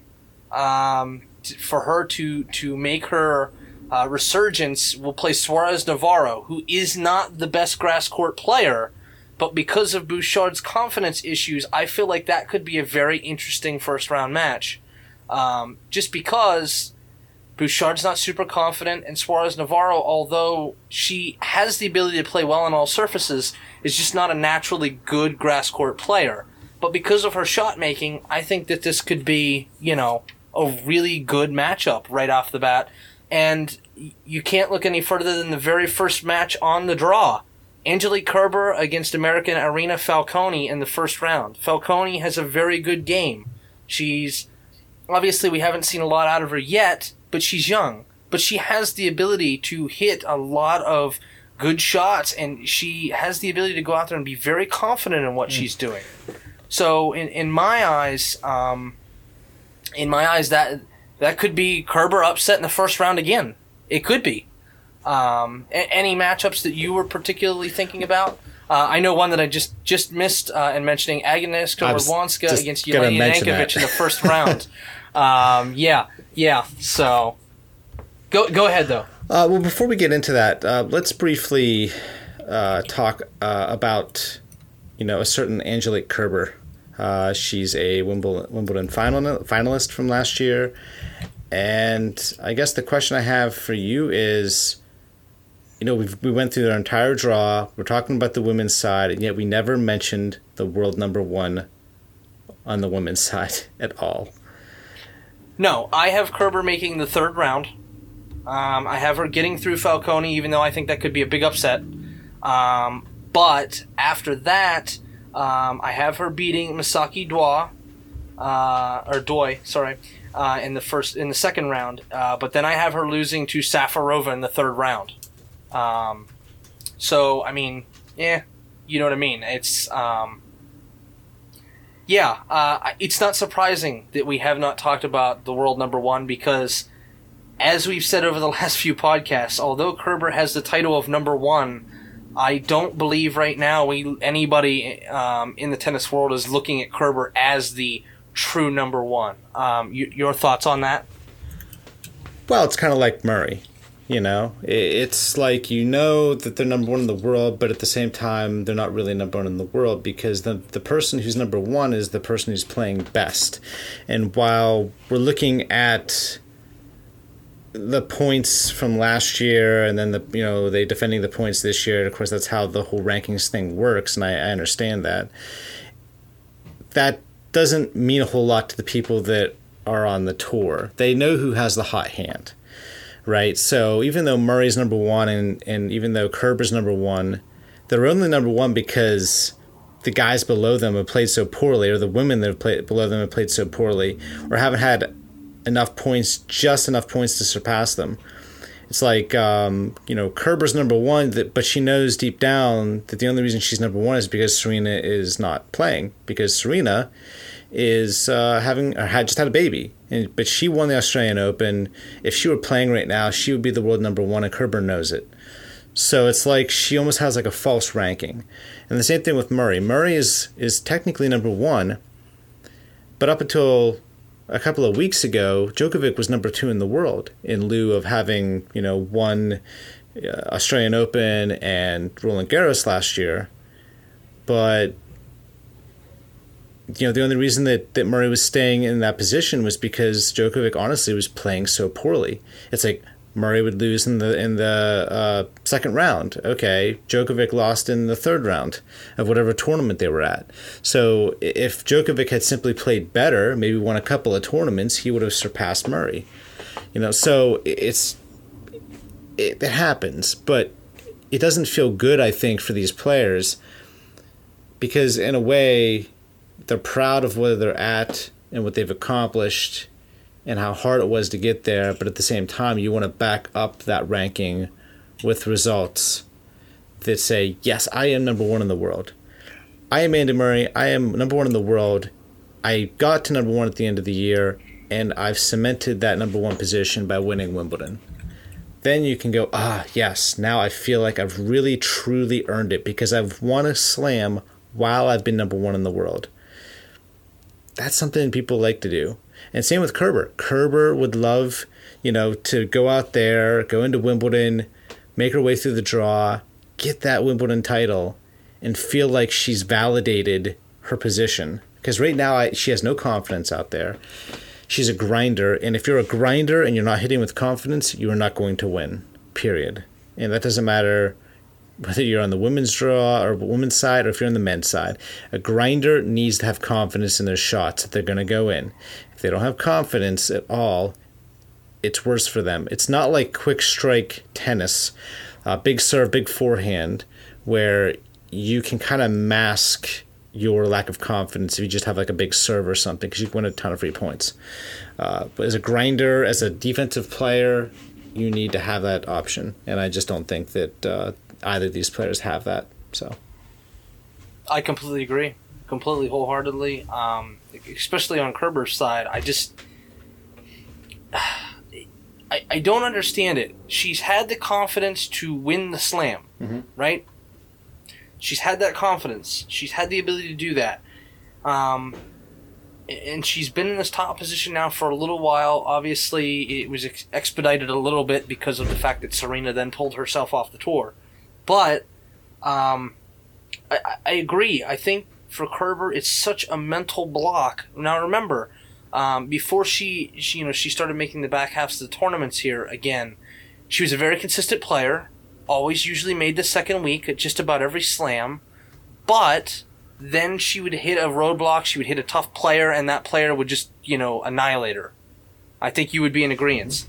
um, t- for her to to make her uh, resurgence. We'll play Suarez Navarro, who is not the best grass court player, but because of Bouchard's confidence issues, I feel like that could be a very interesting first round match. Um, just because Bouchard's not super confident, and Suarez Navarro, although she has the ability to play well on all surfaces, is just not a naturally good grass court player. But because of her shot making, I think that this could be, you know, a really good matchup right off the bat. And you can't look any further than the very first match on the draw. Angelique Kerber against American Irina Falconi in the first round. Falcone has a very good game. She's obviously we haven't seen a lot out of her yet, but she's young. But she has the ability to hit a lot of good shots, and she has the ability to go out there and be very confident in what mm. she's doing. So, in, in my eyes, um, in my eyes, that that could be Kerber upset in the first round again. It could be. Um, a- any matchups that you were particularly thinking about? Uh, I know one that I just just missed uh, in mentioning Agnieszka Radwanska against Jelena Jankovic in the first round. um, yeah, yeah. So go go ahead though. Uh, well, before we get into that, uh, let's briefly uh, talk uh, about you know a certain Angelique Kerber. she's a Wimbledon, Wimbledon final, finalist from last year, and I guess the question I have for you is you know, we we went through our entire draw. We're talking about the women's side, and yet we never mentioned the world number one on the women's side at all. No, I have Kerber making the third round. Um, I have her getting through Falconi, even though I think that could be a big upset. Um, but after that, um, I have her beating Misaki Doi, uh, or Doi, sorry, uh, in the first in the second round. Uh, but then I have her losing to Safarova in the third round. Um, so I mean, yeah, you know what I mean. It's um, yeah, uh, it's not surprising that we have not talked about the world number one because, as we've said over the last few podcasts, although Kerber has the title of number one, I don't believe right now we anybody um, in the tennis world is looking at Kerber as the true number one. Um, you, your thoughts on that? Well, it's kind of like Murray. You know, it's like you know that they're number one in the world, but at the same time, they're not really number one in the world because the the person who's number one is the person who's playing best. And while we're looking at the points from last year and then the you know they defending the points this year of course that's how the whole rankings thing works and I, I understand that. That doesn't mean a whole lot to the people that are on the tour. They know who has the hot hand right? So even though Murray's number one and, and even though Kerber's number one, they're only number one because the guys below them have played so poorly, or the women that have played below them have played so poorly, or haven't had enough points, just enough points to surpass them. It's like um, you know Kerber's number one, that, but she knows deep down that the only reason she's number one is because Serena is not playing. Because Serena is uh, having or had just had a baby, and but she won the Australian Open. If she were playing right now, she would be the world number one, and Kerber knows it. So it's like she almost has like a false ranking, and the same thing with Murray. Murray is is technically number one, but up until a couple of weeks ago, Djokovic was number two in the world in lieu of having you know won uh, Australian Open and Roland Garros last year, but you know, the only reason that, that Murray was staying in that position was because Djokovic honestly was playing so poorly. It's like Murray would lose in the in the uh, second round. Okay, Djokovic lost in the third round of whatever tournament they were at. So if Djokovic had simply played better, maybe won a couple of tournaments, he would have surpassed Murray. You know, so it's it, it happens, but it doesn't feel good. I think for these players because in a way they're proud of where they're at and what they've accomplished and how hard it was to get there, but at the same time, you want to back up that ranking with results that say, yes, I am number one in the world. I am Andy Murray. I am number one in the world. I got to number one at the end of the year, and I've cemented that number one position by winning Wimbledon. Then you can go, ah, yes, now I feel like I've really truly earned it because I've won a slam while I've been number one in the world that's something people like to do. And same with Kerber. Kerber would love, you know, to go out there, go into Wimbledon, make her way through the draw, get that Wimbledon title, and feel like she's validated her position. Because right now, I, she has no confidence out there. She's a grinder, and if you're a grinder and you're not hitting with confidence, you are not going to win. Period. And that doesn't matter whether you're on the women's draw or women's side or if you're on the men's side, a grinder needs to have confidence in their shots that they're going to go in. If they don't have confidence at all, it's worse for them. It's not like quick strike tennis, uh, big serve, big forehand, where you can kind of mask your lack of confidence if you just have like a big serve or something because you can win a ton of free points. Uh, but as a grinder, as a defensive player, you need to have that option, and I just don't think that uh, either of these players have that. So, I completely agree, completely wholeheartedly. Um, especially on Kerber's side, I just. I, I don't understand it. She's had the confidence to win the slam, mm-hmm. right? She's had that confidence. She's had the ability to do that. Um, and she's been in this top position now for a little while. Obviously, it was ex- expedited a little bit because of the fact that Serena then pulled herself off the tour. But um, I, I agree. I think for Kerber, it's such a mental block. Now, remember, um, before she, she, you know, she started making the back halves of the tournaments here again, she was a very consistent player always usually made the second week at just about every slam, but then she would hit a roadblock, she would hit a tough player, and that player would just, you know, annihilate her. I think you would be in agreement.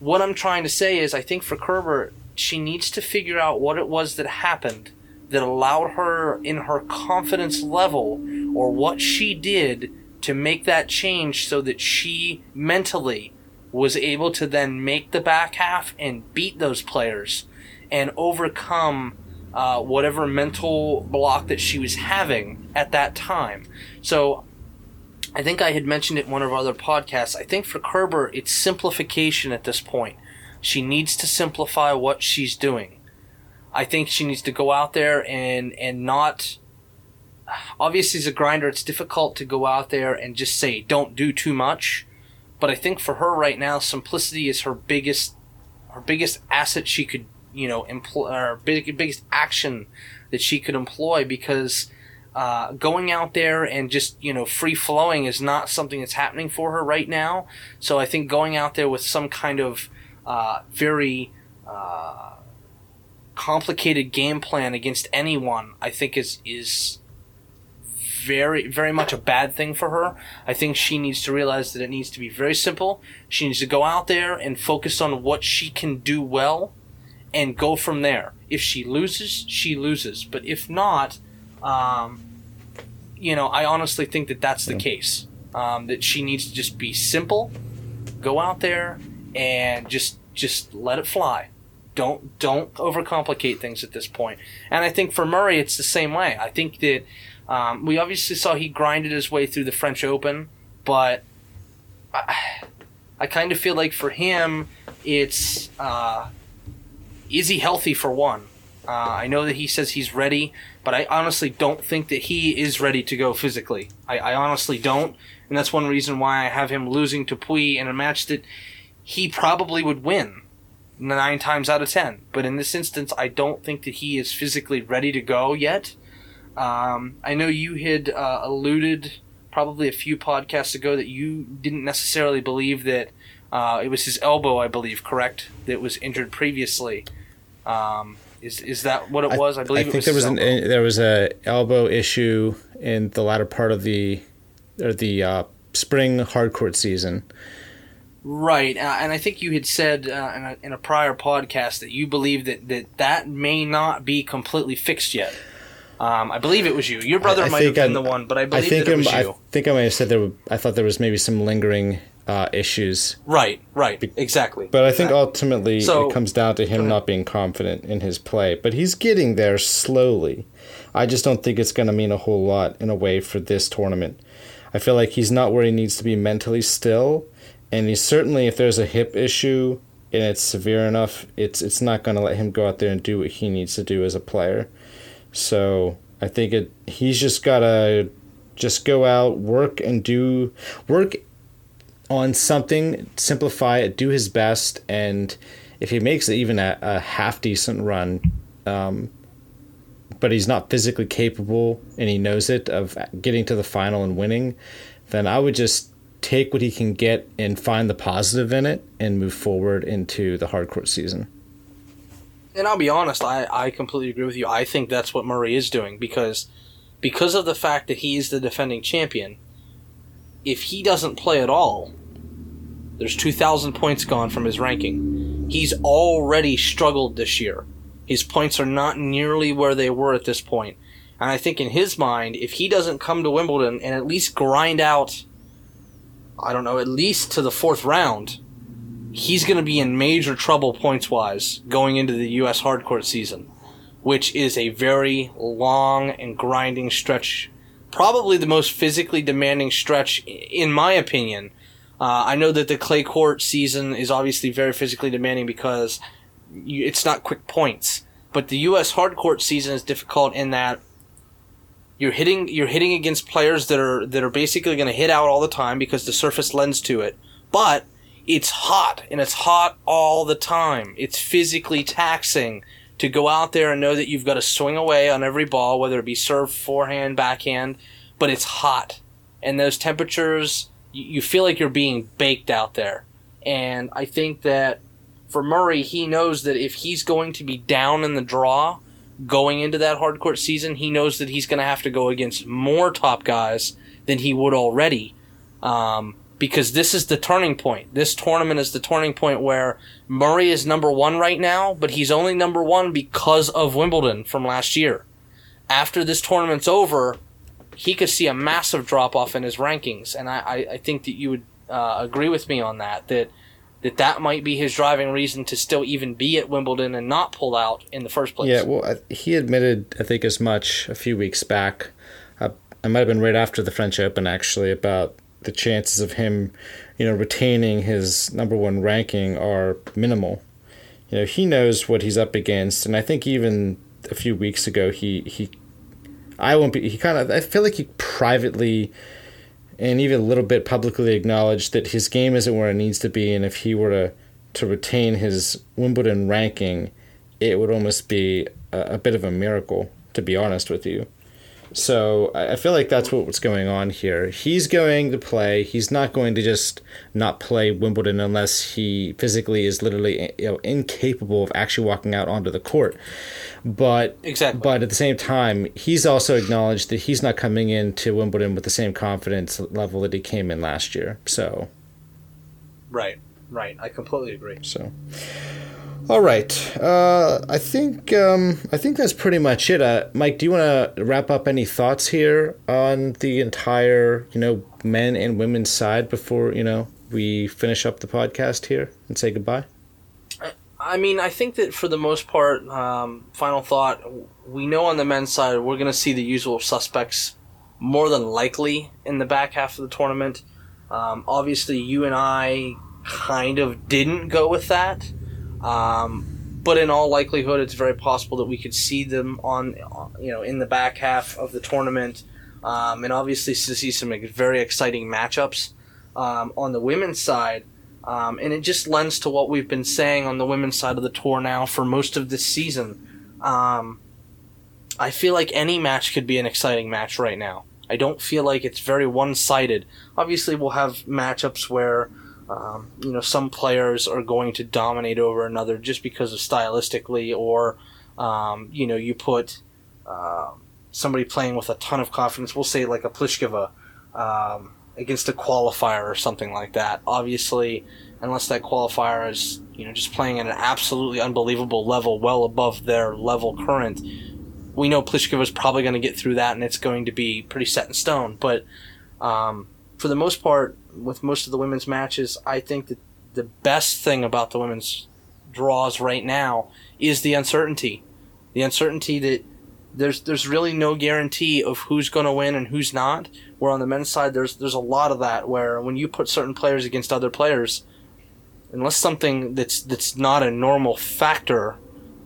What I'm trying to say is, I think for Kerber, she needs to figure out what it was that happened that allowed her in her confidence level or what she did to make that change so that she mentally was able to then make the back half and beat those players and overcome uh, whatever mental block that she was having at that time. So I think I had mentioned it in one of our other podcasts. I think for Kerber, it's simplification at this point. She needs to simplify what she's doing. I think she needs to go out there and and not. Obviously, as a grinder, it's difficult to go out there and just say don't do too much. But I think for her right now, simplicity is her biggest her biggest asset she could you know employ or big, biggest action that she could employ because uh, going out there and just you know free flowing is not something that's happening for her right now. So I think going out there with some kind of uh, very uh, complicated game plan against anyone, I think is is very very much a bad thing for her. I think she needs to realize that it needs to be very simple. She needs to go out there and focus on what she can do well and go from there. If she loses, she loses. But if not, um, you know, I honestly think that that's the case. Um, that she needs to just be simple, go out there, and just just let it fly. Don't don't overcomplicate things at this point. And I think for Murray, it's the same way. I think that um, we obviously saw he grinded his way through the French Open, but I, I kind of feel like for him, it's uh, is he healthy for one? Uh, I know that he says he's ready, but I honestly don't think that he is ready to go physically. I, I honestly don't, and that's one reason why I have him losing to Pouille in a match that he probably would win nine times out of ten. But in this instance, I don't think that he is physically ready to go yet. Um, I know you had uh, alluded probably a few podcasts ago that you didn't necessarily believe that uh, it was his elbow, I believe, correct, that was injured previously. Um, is is that what it was? I, I believe I think there was an there was a elbow issue in the latter part of the or the uh, spring hardcourt season. Right, uh, and I think you had said uh, in, a, in a prior podcast that you believe that, that that may not be completely fixed yet. Um, I believe it was you. Your brother I, I might have been I, the one, but I believe I think it was you. I think I might have said there. Were, I thought there was maybe some lingering uh, issues. Right, right, exactly. But I think ultimately so, it comes down to him not being confident in his play. But he's getting there slowly. I just don't think it's going to mean a whole lot in a way for this tournament. I feel like he's not where he needs to be mentally still, and he's certainly if there's a hip issue and it's severe enough, it's it's not going to let him go out there and do what he needs to do as a player. So I think it he's just got to just go out, work and do work on something, simplify it, do his best, and if he makes even a, a half decent run, um, but he's not physically capable and he knows it of getting to the final and winning, then I would just take what he can get and find the positive in it and move forward into the hardcourt season. And I'll be honest, I, I completely agree with you. I think that's what Murray is doing because because of the fact that he is the defending champion, if he doesn't play at all, there's 2,000 points gone from his ranking. He's already struggled this year. His points are not nearly where they were at this point. And I think in his mind, if he doesn't come to Wimbledon and at least grind out, I don't know, at least to the fourth round, he's going to be in major trouble points wise going into the U.S. hardcourt season, which is a very long and grinding stretch. Probably the most physically demanding stretch, in my opinion. Uh, I know that the clay court season is obviously very physically demanding because it's not quick points. But the U.S. hardcourt season is difficult in that you're hitting you're hitting against players that are that are basically going to hit out all the time because the surface lends to it. But it's hot and it's hot all the time. It's physically taxing to go out there and know that you've got to swing away on every ball, whether it be serve, forehand, backhand, but it's hot. And those temperatures, you feel like you're being baked out there. And I think that for Murray, he knows that if he's going to be down in the draw going into that hardcourt season, he knows that he's going to have to go against more top guys than he would already. Um, because this is the turning point. This tournament is the turning point where Murray is number one right now, but he's only number one because of Wimbledon from last year. After this tournament's over, he could see a massive drop off in his rankings, and I, I, I think that you would uh, agree with me on that. That that that might be his driving reason to still even be at Wimbledon and not pull out in the first place. Yeah, well, he admitted, I think, as much a few weeks back. Uh, it might have been right after the French Open, actually, about the chances of him, you know, retaining his number one ranking are minimal. You know, he knows what he's up against, and I think even a few weeks ago, he he, I won't be. He kind of. I feel like he privately, and even a little bit publicly acknowledged that his game isn't where it needs to be, and if he were to to retain his Wimbledon ranking, it would almost be a, a bit of a miracle, to be honest with you. So I feel like that's what's going on here. He's going to play. He's not going to just not play Wimbledon unless he physically is literally you know, incapable of actually walking out onto the court. But exactly. But at the same time, he's also acknowledged that he's not coming into Wimbledon with the same confidence level that he came in last year. So. Right. Right. I completely agree. So. All right. Uh, I think um, I think that's pretty much it. Uh, Mike, do you want to wrap up any thoughts here on the entire, you know, men and women's side before you know we finish up the podcast here and say goodbye? I mean, I think that for the most part, um, final thought, we know on the men's side we're going to see the usual suspects more than likely in the back half of the tournament. Um, obviously, you and I kind of didn't go with that. Um, but in all likelihood, it's very possible that we could see them on, you know, in the back half of the tournament, um, and obviously to see some very exciting matchups um, on the women's side. Um, and it just lends to what we've been saying on the women's side of the tour now for most of this season. Um, I feel like any match could be an exciting match right now. I don't feel like it's very one sided. Obviously, we'll have matchups where um, you know, some players are going to dominate over another just because of stylistically, or um, you know, you put uh, somebody playing with a ton of confidence. We'll say like a Pliskova um, against a qualifier or something like that. Obviously, unless that qualifier is you know just playing at an absolutely unbelievable level, well above their level current. We know Pliskova is probably going to get through that, and it's going to be pretty set in stone. But um, for the most part, with most of the women's matches, I think that the best thing about the women's draws right now is the uncertainty. The uncertainty that there's there's really no guarantee of who's going to win and who's not. Where on the men's side, there's there's a lot of that. Where when you put certain players against other players, unless something that's that's not a normal factor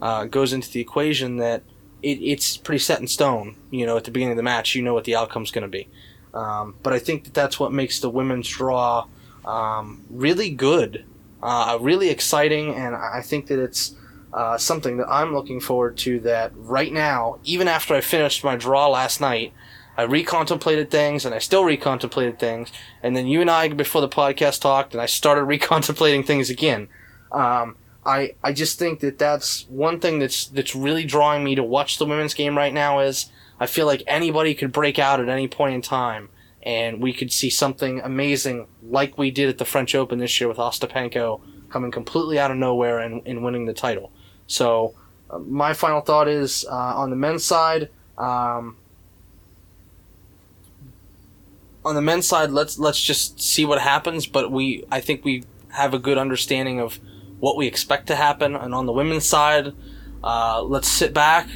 uh, goes into the equation, that it, it's pretty set in stone. You know, at the beginning of the match, you know what the outcome's going to be. Um, but I think that that's what makes the women's draw um, really good, uh, really exciting, and I think that it's uh, something that I'm looking forward to. That right now, even after I finished my draw last night, I recontemplated things and I still recontemplated things. And then you and I, before the podcast, talked and I started recontemplating things again. Um, I, I just think that that's one thing that's, that's really drawing me to watch the women's game right now is I feel like anybody could break out at any point in time, and we could see something amazing like we did at the French Open this year with Ostapenko coming completely out of nowhere and, and winning the title. So, uh, my final thought is uh, on the men's side. Um, on the men's side, let's let's just see what happens. But we, I think we have a good understanding of what we expect to happen. And on the women's side, uh, let's sit back,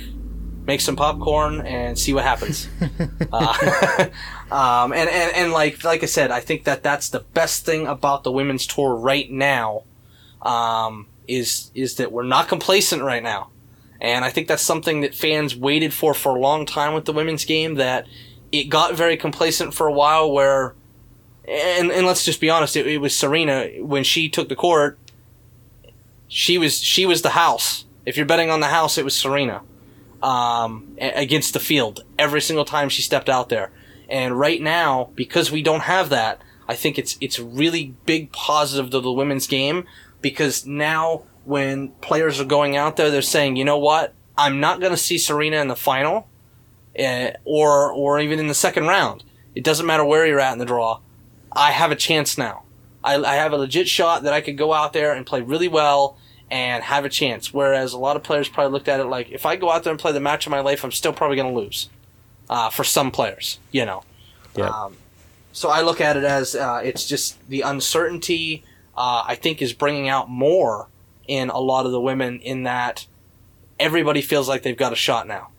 make some popcorn, and see what happens. uh, um, and, and and like like I said, I think that that's the best thing about the women's tour right now. Um, is is that we're not complacent right now. And I think that's something that fans waited for for a long time with the women's game. That it got very complacent for a while, where, and and let's just be honest, it, it was Serena when she took the court. She was she was the house. If you're betting on the house, it was Serena um, against the field every single time she stepped out there. And right now, because we don't have that, I think it's it's really big positive to the women's game because now when players are going out there, they're saying, you know what, I'm not going to see Serena in the final, uh, or or even in the second round. It doesn't matter where you're at in the draw. I have a chance now. I, I have a legit shot that I could go out there and play really well and have a chance. Whereas a lot of players probably looked at it like, if I go out there and play the match of my life, I'm still probably going to lose. Uh, for some players, you know. Yeah. Um, so I look at it as uh, it's just the uncertainty. Uh, I think is bringing out more in a lot of the women in that everybody feels like they've got a shot now,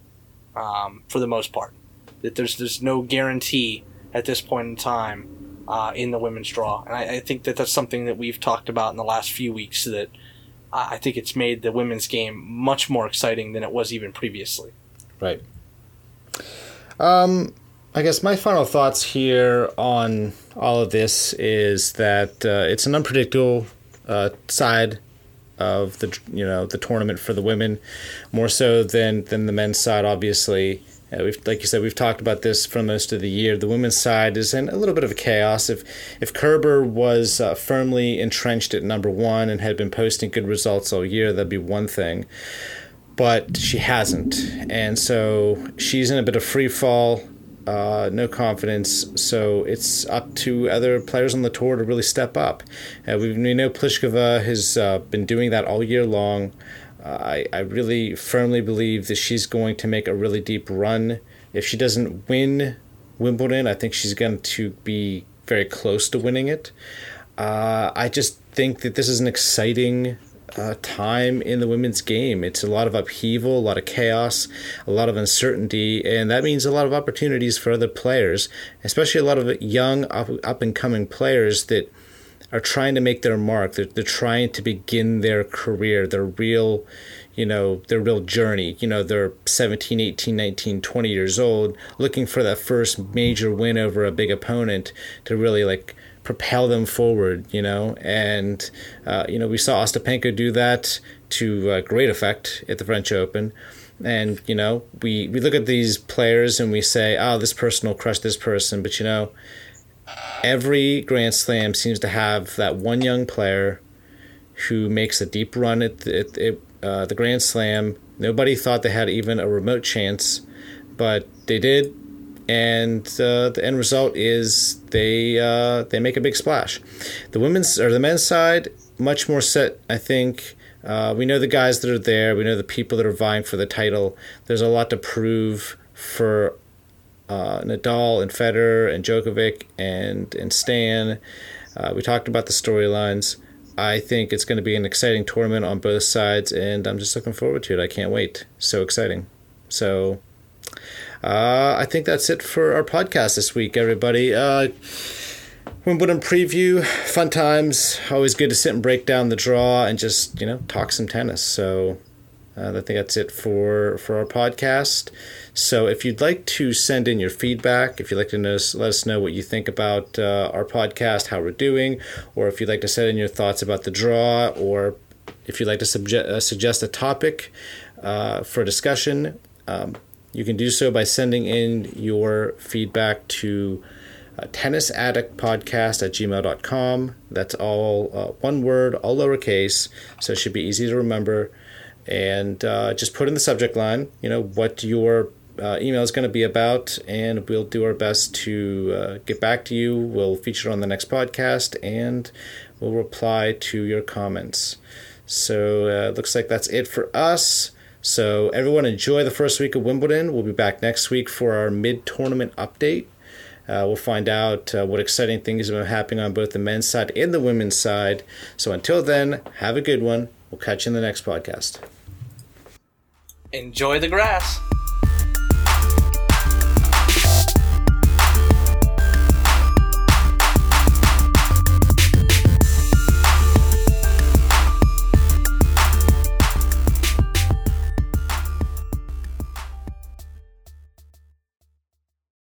um, for the most part. That there's there's no guarantee at this point in time uh, in the women's draw, and I, I, think that that's something that we've talked about in the last few weeks. That I think it's made the women's game much more exciting than it was even previously. Right. Um, I guess my final thoughts here on all of this is that uh, it's an unpredictable uh, side of the you know the tournament for the women, more so than than the men's side. Obviously, uh, we've like you said, we've talked about this for most of the year. The women's side is in a little bit of a chaos. If if Kerber was uh, firmly entrenched at number one and had been posting good results all year, that'd be one thing. But she hasn't, and so she's in a bit of free fall uh, no confidence. So it's up to other players on the tour to really step up. Uh, we, know Pliskova has uh, been doing that all year long. I, I really firmly believe that she's going to make a really deep run. If she doesn't win Wimbledon, I think she's going to be very close to winning it. Uh, I just think that this is an exciting uh, time in the women's game. It's a lot of upheaval, a lot of chaos, a lot of uncertainty, and that means a lot of opportunities for other players, especially a lot of young, up, up and coming players that are trying to make their mark. They're, they're trying to begin their career, their real, you know, their real journey. You know, they're 17, 18, 19, 20 years old, looking for that first major win over a big opponent to really like propel them forward, you know. And uh, you know, we saw Ostapenko do that to uh, great effect at the French Open. And you know, we we look at these players and we say, "Oh, this person will crush this person," but you know, every Grand Slam seems to have that one young player who makes a deep run at the, at, uh, the Grand Slam. Nobody thought they had even a remote chance, but they did and uh, the end result is they uh, they make a big splash. The women's or the men's side much more set, I think. Uh, we know the guys that are there. We know the people that are vying for the title. There's a lot to prove for uh, Nadal and Federer and Djokovic and and Stan. Uh, we talked about the storylines. I think it's going to be an exciting tournament on both sides, and I'm just looking forward to it. I can't wait. So exciting. So uh, I think that's it for our podcast this week, everybody. Uh, Wimbledon preview, fun times. Always good to sit and break down the draw and just you know talk some tennis. So uh, I think that's it for for our podcast. So if you'd like to send in your feedback, if you'd like to let us know what you think about uh, our podcast, how we're doing, or if you'd like to send in your thoughts about the draw, or if you'd like to uh, suggest a topic uh, for discussion. Um, you can do so by sending in your feedback to uh, tennisaddictpodcast at gmail.com. That's all uh, one word, all lowercase, so it should be easy to remember. And uh, just put in the subject line, you know, what your uh, email is going to be about, and we'll do our best to uh, get back to you. We'll feature it on the next podcast, and we'll reply to your comments. So uh, it looks like that's it for us. So everyone enjoy the first week of Wimbledon. We'll be back next week for our mid-tournament update. Uh, we'll find out uh, what exciting things have been happening on both the men's side and the women's side. So until then, have a good one. We'll catch you in the next podcast. Enjoy the grass.